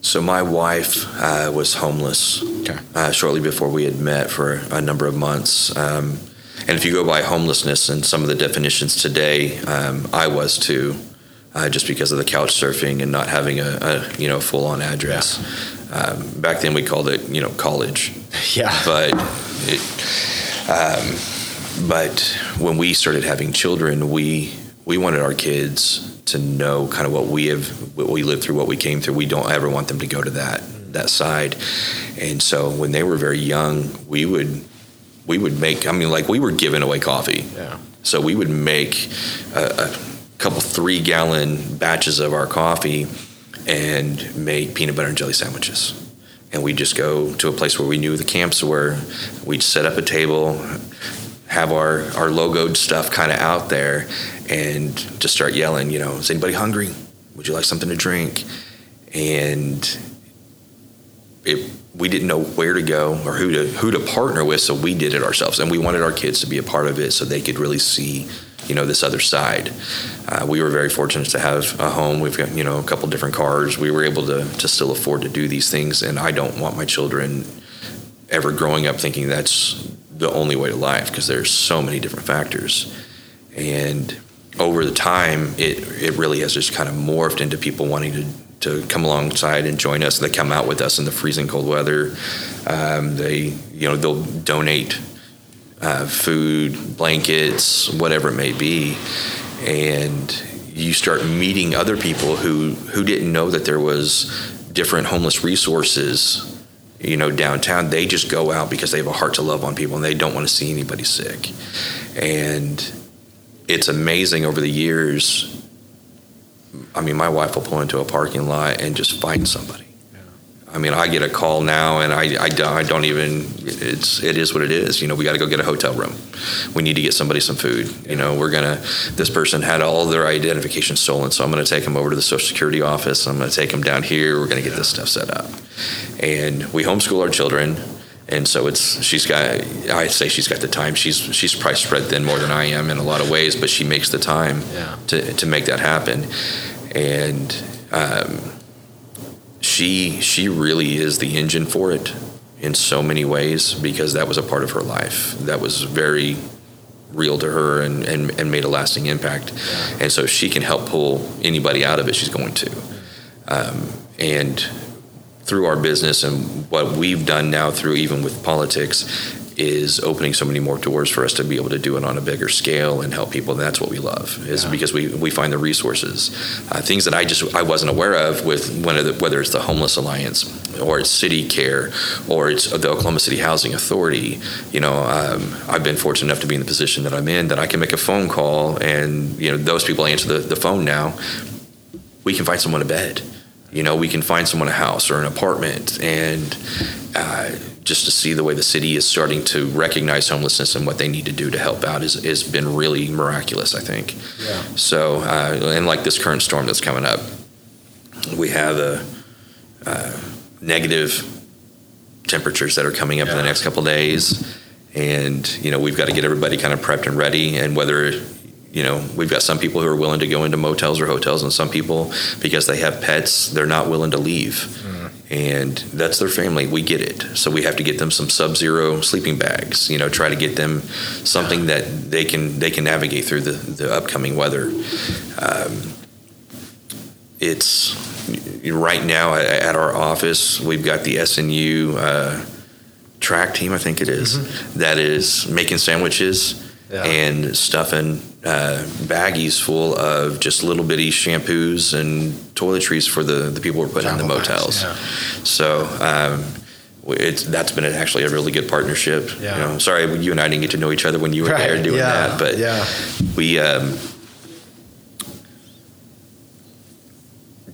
Speaker 2: So my wife uh, was homeless
Speaker 1: Okay.
Speaker 2: uh, shortly before we had met for a number of months. Um, and if you go by homelessness and some of the definitions today, um, I was too, uh, just because of the couch surfing and not having a, a you know full on address. Um, back then we called it you know college,
Speaker 1: Yeah.
Speaker 2: but it, um, but when we started having children, we we wanted our kids to know kind of what we have, what we lived through, what we came through. We don't ever want them to go to that that side. And so when they were very young, we would we would make. I mean, like we were giving away coffee.
Speaker 1: Yeah.
Speaker 2: So we would make a, a couple three gallon batches of our coffee and make peanut butter and jelly sandwiches. And we'd just go to a place where we knew the camps were. We'd set up a table, have our, our logoed stuff kind of out there, and just start yelling, you know, is anybody hungry? Would you like something to drink? And it, we didn't know where to go or who to who to partner with, so we did it ourselves, and we wanted our kids to be a part of it, so they could really see, you know, this other side. Uh, we were very fortunate to have a home. We've got you know a couple different cars. We were able to to still afford to do these things, and I don't want my children ever growing up thinking that's the only way to life because there's so many different factors, and over the time, it it really has just kind of morphed into people wanting to to come alongside and join us. They come out with us in the freezing cold weather. Um, they you know they'll donate uh, food, blankets, whatever it may be, and you start meeting other people who who didn't know that there was different homeless resources you know downtown. They just go out because they have a heart to love on people and they don't want to see anybody sick. And it's amazing over the years i mean my wife will pull into a parking lot and just find somebody I mean, I get a call now, and I, I, don't, I don't even. It's it is what it is. You know, we got to go get a hotel room. We need to get somebody some food. You know, we're gonna. This person had all their identification stolen, so I'm gonna take them over to the Social Security office. I'm gonna take them down here. We're gonna get this stuff set up, and we homeschool our children. And so it's she's got. I'd say she's got the time. She's she's probably spread thin more than I am in a lot of ways, but she makes the time
Speaker 1: Yeah.
Speaker 2: to to make that happen. And um, she she really is the engine for it in so many ways because that was a part of her life. That was very real to her and, and, and made a lasting impact. And so she can help pull anybody out of it she's going to. Um, and through our business and what we've done now through even with politics is opening so many more doors for us to be able to do it on a bigger scale and help people. And that's what we love is
Speaker 1: Yeah.
Speaker 2: because we, we find the resources, uh, things that I just I wasn't aware of with whether, whether it's the Homeless Alliance or it's City Care or it's the Oklahoma City Housing Authority. You know, um, I've been fortunate enough to be in the position that I'm in that I can make a phone call and you know those people answer the, the phone now. We can find someone a bed. You know, we can find someone a house or an apartment and. Uh, just to see the way the city is starting to recognize homelessness and what they need to do to help out is has been really miraculous. I think.
Speaker 1: Yeah.
Speaker 2: So, uh, and like this current storm that's coming up, we have a, uh, negative temperatures that are coming up in the next couple days, and you know we've got to get everybody kind of prepped and ready. And whether you know we've got some people who are willing to go into motels or hotels, and some people because they have pets, they're not willing to leave and that's their family. We get it. So we have to get them some sub-zero sleeping bags. You know, try to get them something that they can they can navigate through the, the upcoming weather. Um, it's right now at, our office, we've got the SNU uh, track team, I think it is, that is making sandwiches
Speaker 1: Yeah.
Speaker 2: and stuffing uh, baggies full of just little bitty shampoos and toiletries for the, the people we're putting in the motels.
Speaker 1: yeah.
Speaker 2: So um, it's that's been actually a really good partnership.
Speaker 1: Yeah.
Speaker 2: You know, sorry, you and I didn't get to know each other when you were
Speaker 1: Right,
Speaker 2: there doing
Speaker 1: yeah,
Speaker 2: that, but
Speaker 1: yeah.
Speaker 2: we um,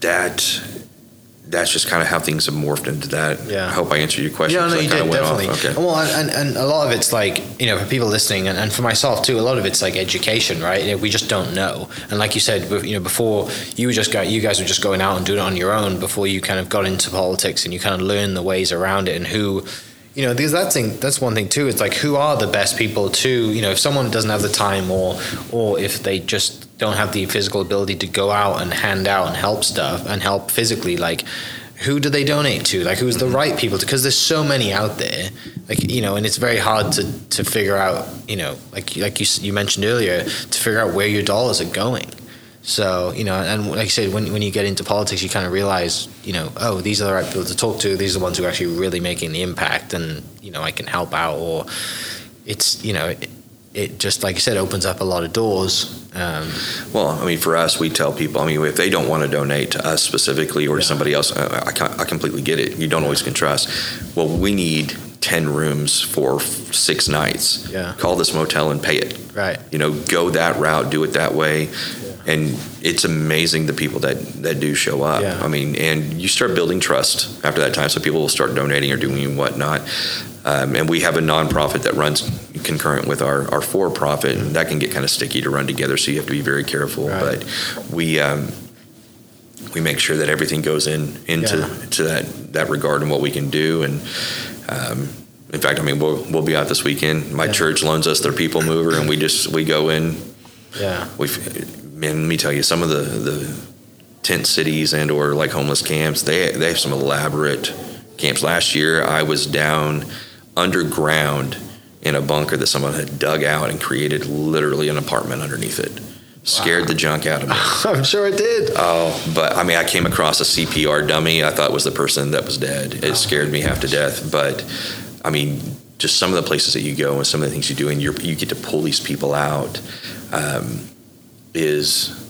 Speaker 2: that that's just kind of how things have morphed into that.
Speaker 1: Yeah.
Speaker 2: I hope I answered your question.
Speaker 1: Yeah, no, you did definitely.
Speaker 2: Okay.
Speaker 1: Well, and, and a lot of it's like you know for people listening, and, and for myself too. A lot of it's like education, right? You know, we just don't know. And like you said, you know, before you were just go, you guys were just going out and doing it on your own before you kind of got into politics and you kind of learned the ways around it and who. You know, because that thing, that's one thing too. It's like who are the best people to, you know, if someone doesn't have the time or, or if they just don't have the physical ability to go out and hand out and help stuff and help physically, like who do they donate to? Like, who's the mm-hmm. right people? Because there's so many out there, like you know, and it's very hard to to figure out, you know, like like you you mentioned earlier, to figure out where your dollars are going. So you know, and like I said, when when you get into politics, you kind of realize, you know, oh, these are the right people to talk to. These are the ones who are actually really making the impact, and you know, I can help out. Or it's you know, it, it just like you said, opens up a lot of doors. Um,
Speaker 2: Well, I mean, for us, we tell people. I mean, if they don't want to donate to us specifically or to somebody else, I, I, I completely get it. You don't always can trust. Well, we need ten rooms for six nights.
Speaker 1: Yeah.
Speaker 2: Call this motel and pay it.
Speaker 1: right.
Speaker 2: You know, go that route, do it that way, and it's amazing the people that that do show up.
Speaker 1: Yeah.
Speaker 2: I mean, and you start building trust after that time, so people will start donating or doing whatnot. Um, and we have a nonprofit that runs concurrent with our, our for-profit, and that can get kind of sticky to run together. So you have to be very careful.
Speaker 1: Right.
Speaker 2: But we um, we make sure that everything goes in into
Speaker 1: Yeah.
Speaker 2: to that that regard and what we can do. And um, in fact, I mean, we'll we'll be out this weekend. My
Speaker 1: Yeah.
Speaker 2: church loans us their people mover, and we just we go in.
Speaker 1: Yeah.
Speaker 2: We've man, let me tell you, some of the the tent cities and or like homeless camps, they they have some elaborate camps. Last year, I was down underground in a bunker that someone had dug out and created literally an apartment underneath it. Scared the junk out of me.
Speaker 1: I'm sure it did.
Speaker 2: Oh, but I mean, I came across a CPR dummy. I thought was the person that was dead. It scared me half to death. But I mean, just some of the places that you go and some of the things you do, and you you get to pull these people out, um, is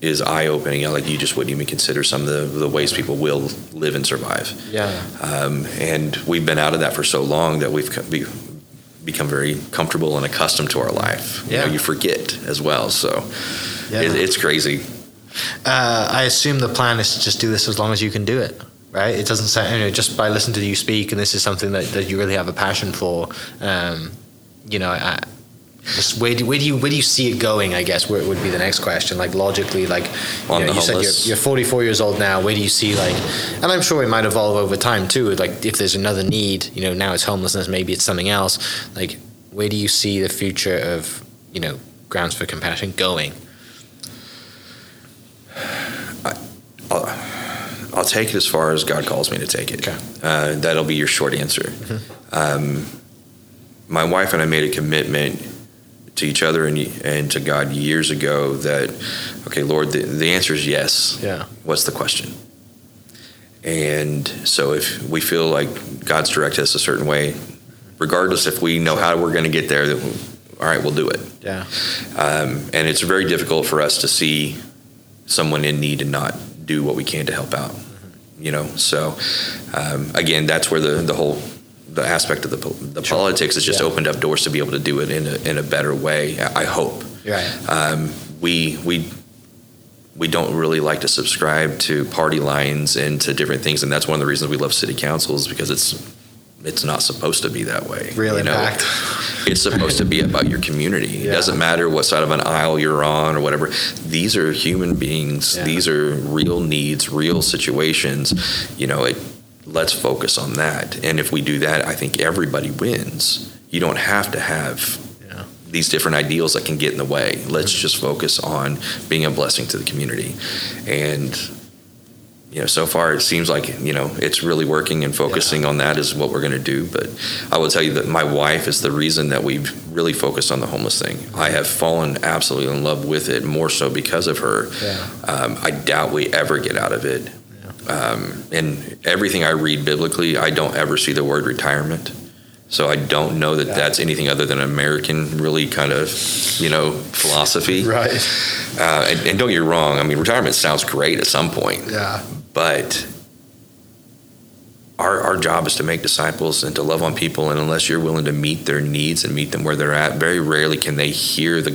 Speaker 2: is eye opening. Like you just wouldn't even consider some of the, the ways people will live and survive.
Speaker 1: Yeah.
Speaker 2: Um, and we've been out of that for so long that we've be, become very comfortable and accustomed to our life. You, know,
Speaker 1: Yeah.
Speaker 2: you forget as well. So
Speaker 1: Yeah.
Speaker 2: it, it's crazy.
Speaker 1: Uh, I assume the plan is to just do this as long as you can do it, right? It doesn't sound, you know, just by listening to you speak, and this is something that, that you really have a passion for. Um, you know, I, just where do, where do you where do you see it going? I guess where would be the next question. Like logically, like you, know, you said you're, you're 44 years old now. Where do you see like, and I'm sure it might evolve over time too. Like if there's another need, you know, now it's homelessness, maybe it's something else. Like where do you see the future of you know Grounds 4 Compassion going?
Speaker 2: I'll, I'll take it as far as God calls me to take it.
Speaker 1: Okay.
Speaker 2: Uh, that'll be your short answer. Um, my wife and I made a commitment to each other and, and to God years ago that, okay, Lord, the, the answer is yes.
Speaker 1: Yeah.
Speaker 2: What's the question? And so if we feel like God's directed us a certain way, regardless if we know how we're going to get there, then all right, we'll do it.
Speaker 1: Yeah.
Speaker 2: Um, and it's very difficult for us to see someone in need and not do what we can to help out. You know, so um, again, that's where the the whole the aspect of the the politics has just
Speaker 1: Yeah.
Speaker 2: opened up doors to be able to do it in a, in a better way. I hope.
Speaker 1: Right.
Speaker 2: Um, we we we don't really like to subscribe to party lines and to different things, and that's one of the reasons we love city councils because it's it's not supposed to be that way.
Speaker 1: Really,
Speaker 2: you know? It's supposed to be about your community. It doesn't matter what side of an aisle you're on or whatever. These are human beings.
Speaker 1: Yeah.
Speaker 2: These are real needs, real situations. You know, it, let's focus on that. And if we do that, I think everybody wins. You don't have to have
Speaker 1: Yeah.
Speaker 2: these different ideals that can get in the way. Let's just focus on being a blessing to the community. And you know, so far it seems like you know it's really working, and focusing on that is what we're going to do. But I will tell you that my wife is the reason that we've really focused on the homeless thing. I have fallen absolutely in love with it more so because of her.
Speaker 1: Yeah.
Speaker 2: Um, I doubt we ever get out of it Um, and everything I read biblically, I don't ever see the word retirement. So I don't know that
Speaker 1: Yeah.
Speaker 2: that's anything other than American, really kind of, you know, philosophy.
Speaker 1: Right.
Speaker 2: Uh, and, and don't get me wrong. I mean, retirement sounds great at some point,
Speaker 1: Yeah.
Speaker 2: but our, our job is to make disciples and to love on people. And unless you're willing to meet their needs and meet them where they're at, very rarely can they hear the,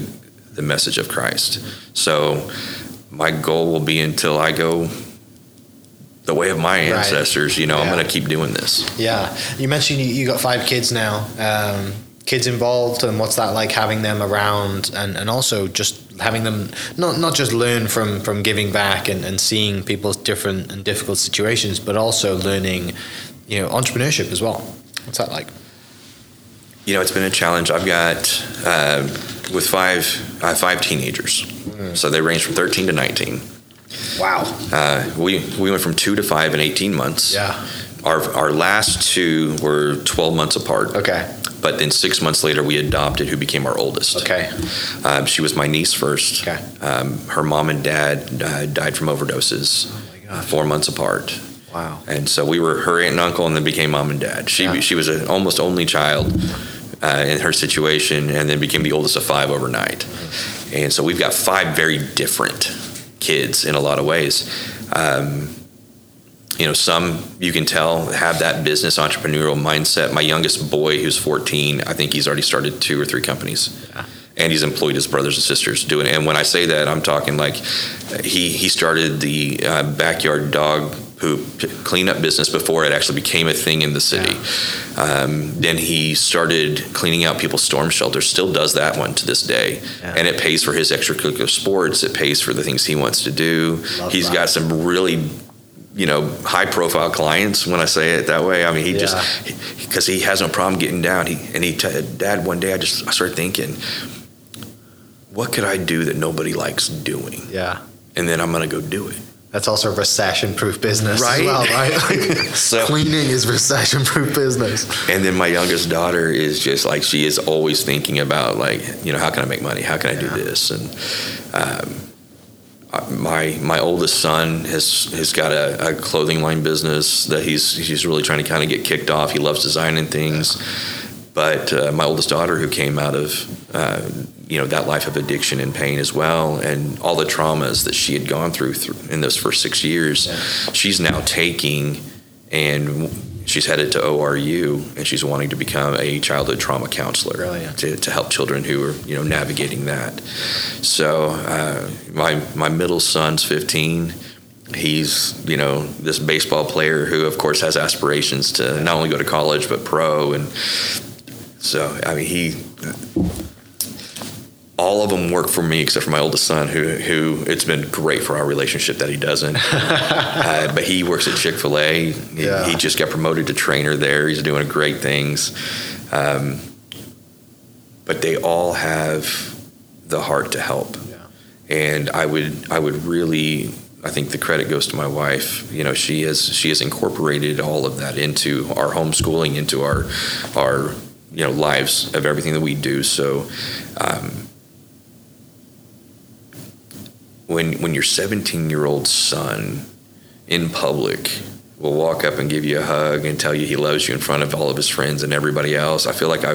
Speaker 2: the message of Christ. So my goal will be until I go the way of my
Speaker 1: Right.
Speaker 2: ancestors, you know, I'm going to keep doing this.
Speaker 1: Yeah. You mentioned you, you got five kids now. Um, kids involved, and what's that like having them around, and, and also just having them not not just learn from from giving back and, and seeing people's different and difficult situations, but also learning, you know, entrepreneurship as well. What's that like?
Speaker 2: You know, it's been a challenge. I've got uh, with five, I have five teenagers, so they range from 13 to 19.
Speaker 1: Wow.
Speaker 2: Uh, we we went from two to five in 18 months.
Speaker 1: Yeah.
Speaker 2: Our our last two were 12 months apart.
Speaker 1: Okay.
Speaker 2: But then six months later, we adopted who became our oldest.
Speaker 1: Okay.
Speaker 2: Um, she was my niece first.
Speaker 1: Okay.
Speaker 2: Um, her mom and dad uh, died from overdoses,
Speaker 1: Oh
Speaker 2: four months apart.
Speaker 1: Wow.
Speaker 2: And so we were her aunt and uncle, and then became mom and dad. She
Speaker 1: Yeah.
Speaker 2: she was an almost only child uh, in her situation, and then became the oldest of five overnight. And so we've got five very different kids in a lot of ways. Um, you know, some you can tell have that business entrepreneurial mindset. My youngest boy, who's 14, I think he's already started two or three companies. And he's employed his brothers and sisters doing it. And when I say that, I'm talking like he he started the uh, backyard dog poop cleanup business before it actually became a thing in the city. Um, then he started cleaning out people's storm shelters. Still does that one to this day,
Speaker 1: Yeah.
Speaker 2: and it pays for his extracurricular sports. It pays for the things he wants to do.
Speaker 1: Love
Speaker 2: He's
Speaker 1: that.
Speaker 2: got some really you know, high profile clients when I say it that way. I mean, he
Speaker 1: Yeah.
Speaker 2: just, because he has no problem getting down. He, and he, t- dad, one day I just, I started thinking, what could I do that nobody likes doing?
Speaker 1: Yeah.
Speaker 2: And then I'm going to go do it.
Speaker 1: That's also a recession-proof business
Speaker 2: Right?
Speaker 1: as well, right? Like,
Speaker 2: So-
Speaker 1: cleaning is recession-proof business.
Speaker 2: And then my youngest daughter is just like, she is always thinking about like, you know, how can I make money? How can I do this? And, um, uh, my my oldest son has has got a, a clothing line business that he's he's really trying to kind of get kicked off. He loves designing things, but uh, my oldest daughter, who came out of uh, you know that life of addiction and pain as well, and all the traumas that she had gone through, through in those first six years, she's now taking and she's headed to ORU and she's wanting to become a childhood trauma counselor
Speaker 1: Brilliant.
Speaker 2: to, to help children who are you know navigating that. So uh, my my middle son's 15. He's you know this baseball player who of course has aspirations to not only go to college but pro and so I mean he all of them work for me except for my oldest son who who it's been great for our relationship that he doesn't uh, but he works at chick-fil-a he,
Speaker 1: Yeah.
Speaker 2: he just got promoted to trainer there he's doing great things um, but they all have the heart to help
Speaker 1: Yeah.
Speaker 2: and I would I would really I think the credit goes to my wife. You know, she has she has incorporated all of that into our homeschooling, into our our you know lives of everything that we do. So. Um, when when your 17 year old son in public will walk up and give you a hug and tell you he loves you in front of all of his friends and everybody else, I feel like I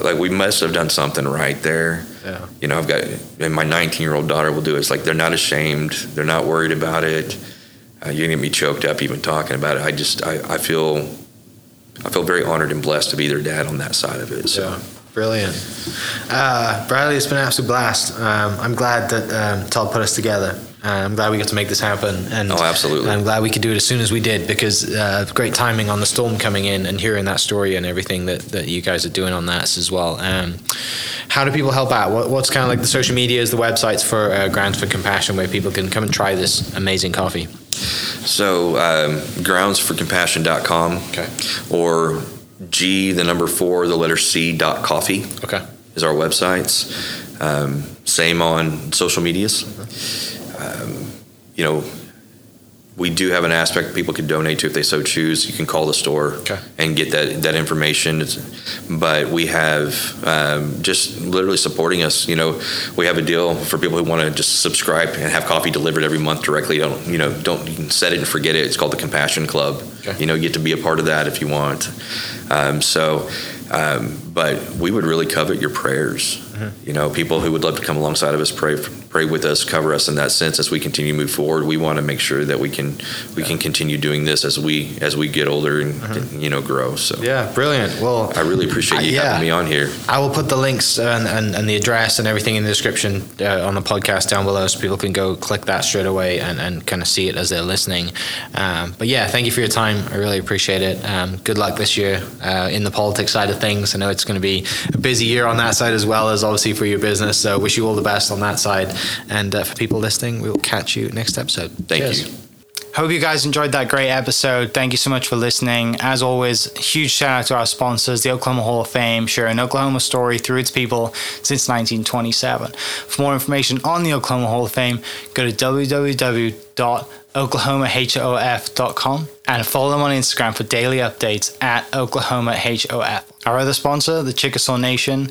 Speaker 2: like we must have done something right there.
Speaker 1: Yeah.
Speaker 2: You know, I've got and my 19 year old daughter will do it. It's like they're not ashamed. They're not worried about it. Uh, you're gonna get me choked up even talking about it. I just I, I feel I feel very honored and blessed to be their dad on that side of it. So.
Speaker 1: Yeah, brilliant. Uh, Bradley, it's been an absolute blast. Um, I'm glad that um, Todd put us together. Uh, I'm glad we got to make this happen. And
Speaker 2: Oh, absolutely.
Speaker 1: I'm glad we could do it as soon as we did because uh, great timing on the storm coming in and hearing that story and everything that, that you guys are doing on that as well. Um, how do people help out? What, what's kind of like the social medias, the websites for uh, Grounds 4 Compassion where people can come and try this amazing coffee?
Speaker 2: So um, groundsforcompassion.com
Speaker 1: Okay.
Speaker 2: or G, the number four, the letter C dot coffee
Speaker 1: Okay.
Speaker 2: is our websites. Um, same on social medias. Um, you know, we do have an aspect people can donate to if they so choose. You can call the store
Speaker 4: Okay.
Speaker 2: and get that that information. It's, but we have um, just literally supporting us. You know, we have a deal for people who want to just subscribe and have coffee delivered every month directly. Don't you know? Don't set it and forget it. It's called the Compassion Club.
Speaker 4: Okay.
Speaker 2: You know, you get to be a part of that if you want. Um, so, um, but we would really covet your prayers. You know, people who would love to come alongside of us, pray, pray with us, cover us in that sense as we continue to move forward. We want to make sure that we can we can continue doing this as we as we get older and you know grow. So,
Speaker 4: Yeah, brilliant. Well,
Speaker 2: I really appreciate you
Speaker 4: Uh, yeah.
Speaker 2: having me on here.
Speaker 4: I will put the links and, and, and the address and everything in the description uh, on the podcast down below so people can go click that straight away and, and kind of see it as they're listening. Um, but yeah, thank you for your time. I really appreciate it. Um, good luck this year uh, in the politics side of things. I know it's going to be a busy year on that side as well as obviously for your business. So wish you all the best on that side. And uh, for people listening, we will catch you next episode.
Speaker 2: Thank
Speaker 4: Cheers.
Speaker 2: you.
Speaker 1: Hope you guys enjoyed that great episode. Thank you so much for listening. As always, huge shout out to our sponsors, the Oklahoma Hall of Fame, sharing Oklahoma story through its people since 1927. For more information on the Oklahoma Hall of Fame, go to www.oklahomahof.com and follow them on Instagram for daily updates at Oklahoma HOF. Our other sponsor, the Chickasaw Nation,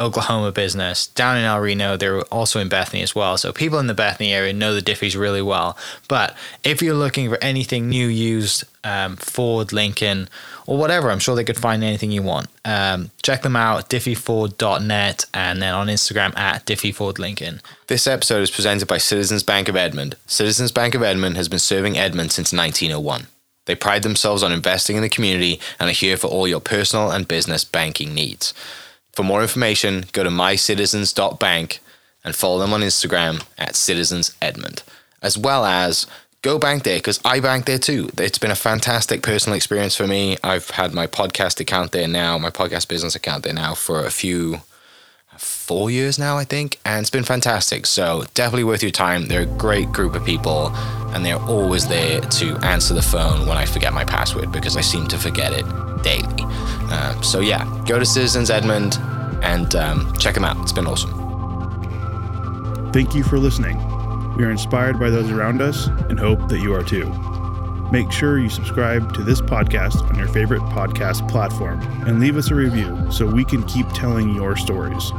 Speaker 1: Oklahoma business down in El Reno. They're also in Bethany as well. So people in the Bethany area know the Diffees really well. But if you're looking for anything new, used, um, Ford, Lincoln, or whatever, I'm sure they could find anything you want. Um, check them out, diffeeford.net, and then on Instagram at diffeefordlincoln. This episode is presented by Citizens Bank of Edmond. Citizens Bank of Edmond has been serving Edmond since 1901. They pride themselves on investing in the community and are here for all your personal and business banking needs. For more information, go to mycitizens.bank and follow them on Instagram at Citizens Edmond, as well as go bank there because I bank there too. It's been a fantastic personal experience for me. I've had my podcast account there now, my podcast business account there now for a few four years now, I think, and it's been fantastic. So definitely worth your time. They're a great group of people, and they're always there to answer the phone when I forget my password because I seem to forget it daily. Uh, so yeah, go to Citizens Edmond and um, check them out. It's been awesome.
Speaker 5: Thank you for listening. We are inspired by those around us and hope that you are too. Make sure you subscribe to this podcast on your favorite podcast platform and leave us a review so we can keep telling your stories.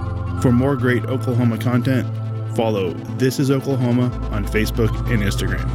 Speaker 5: For more great Oklahoma content, follow This is Oklahoma on Facebook and Instagram.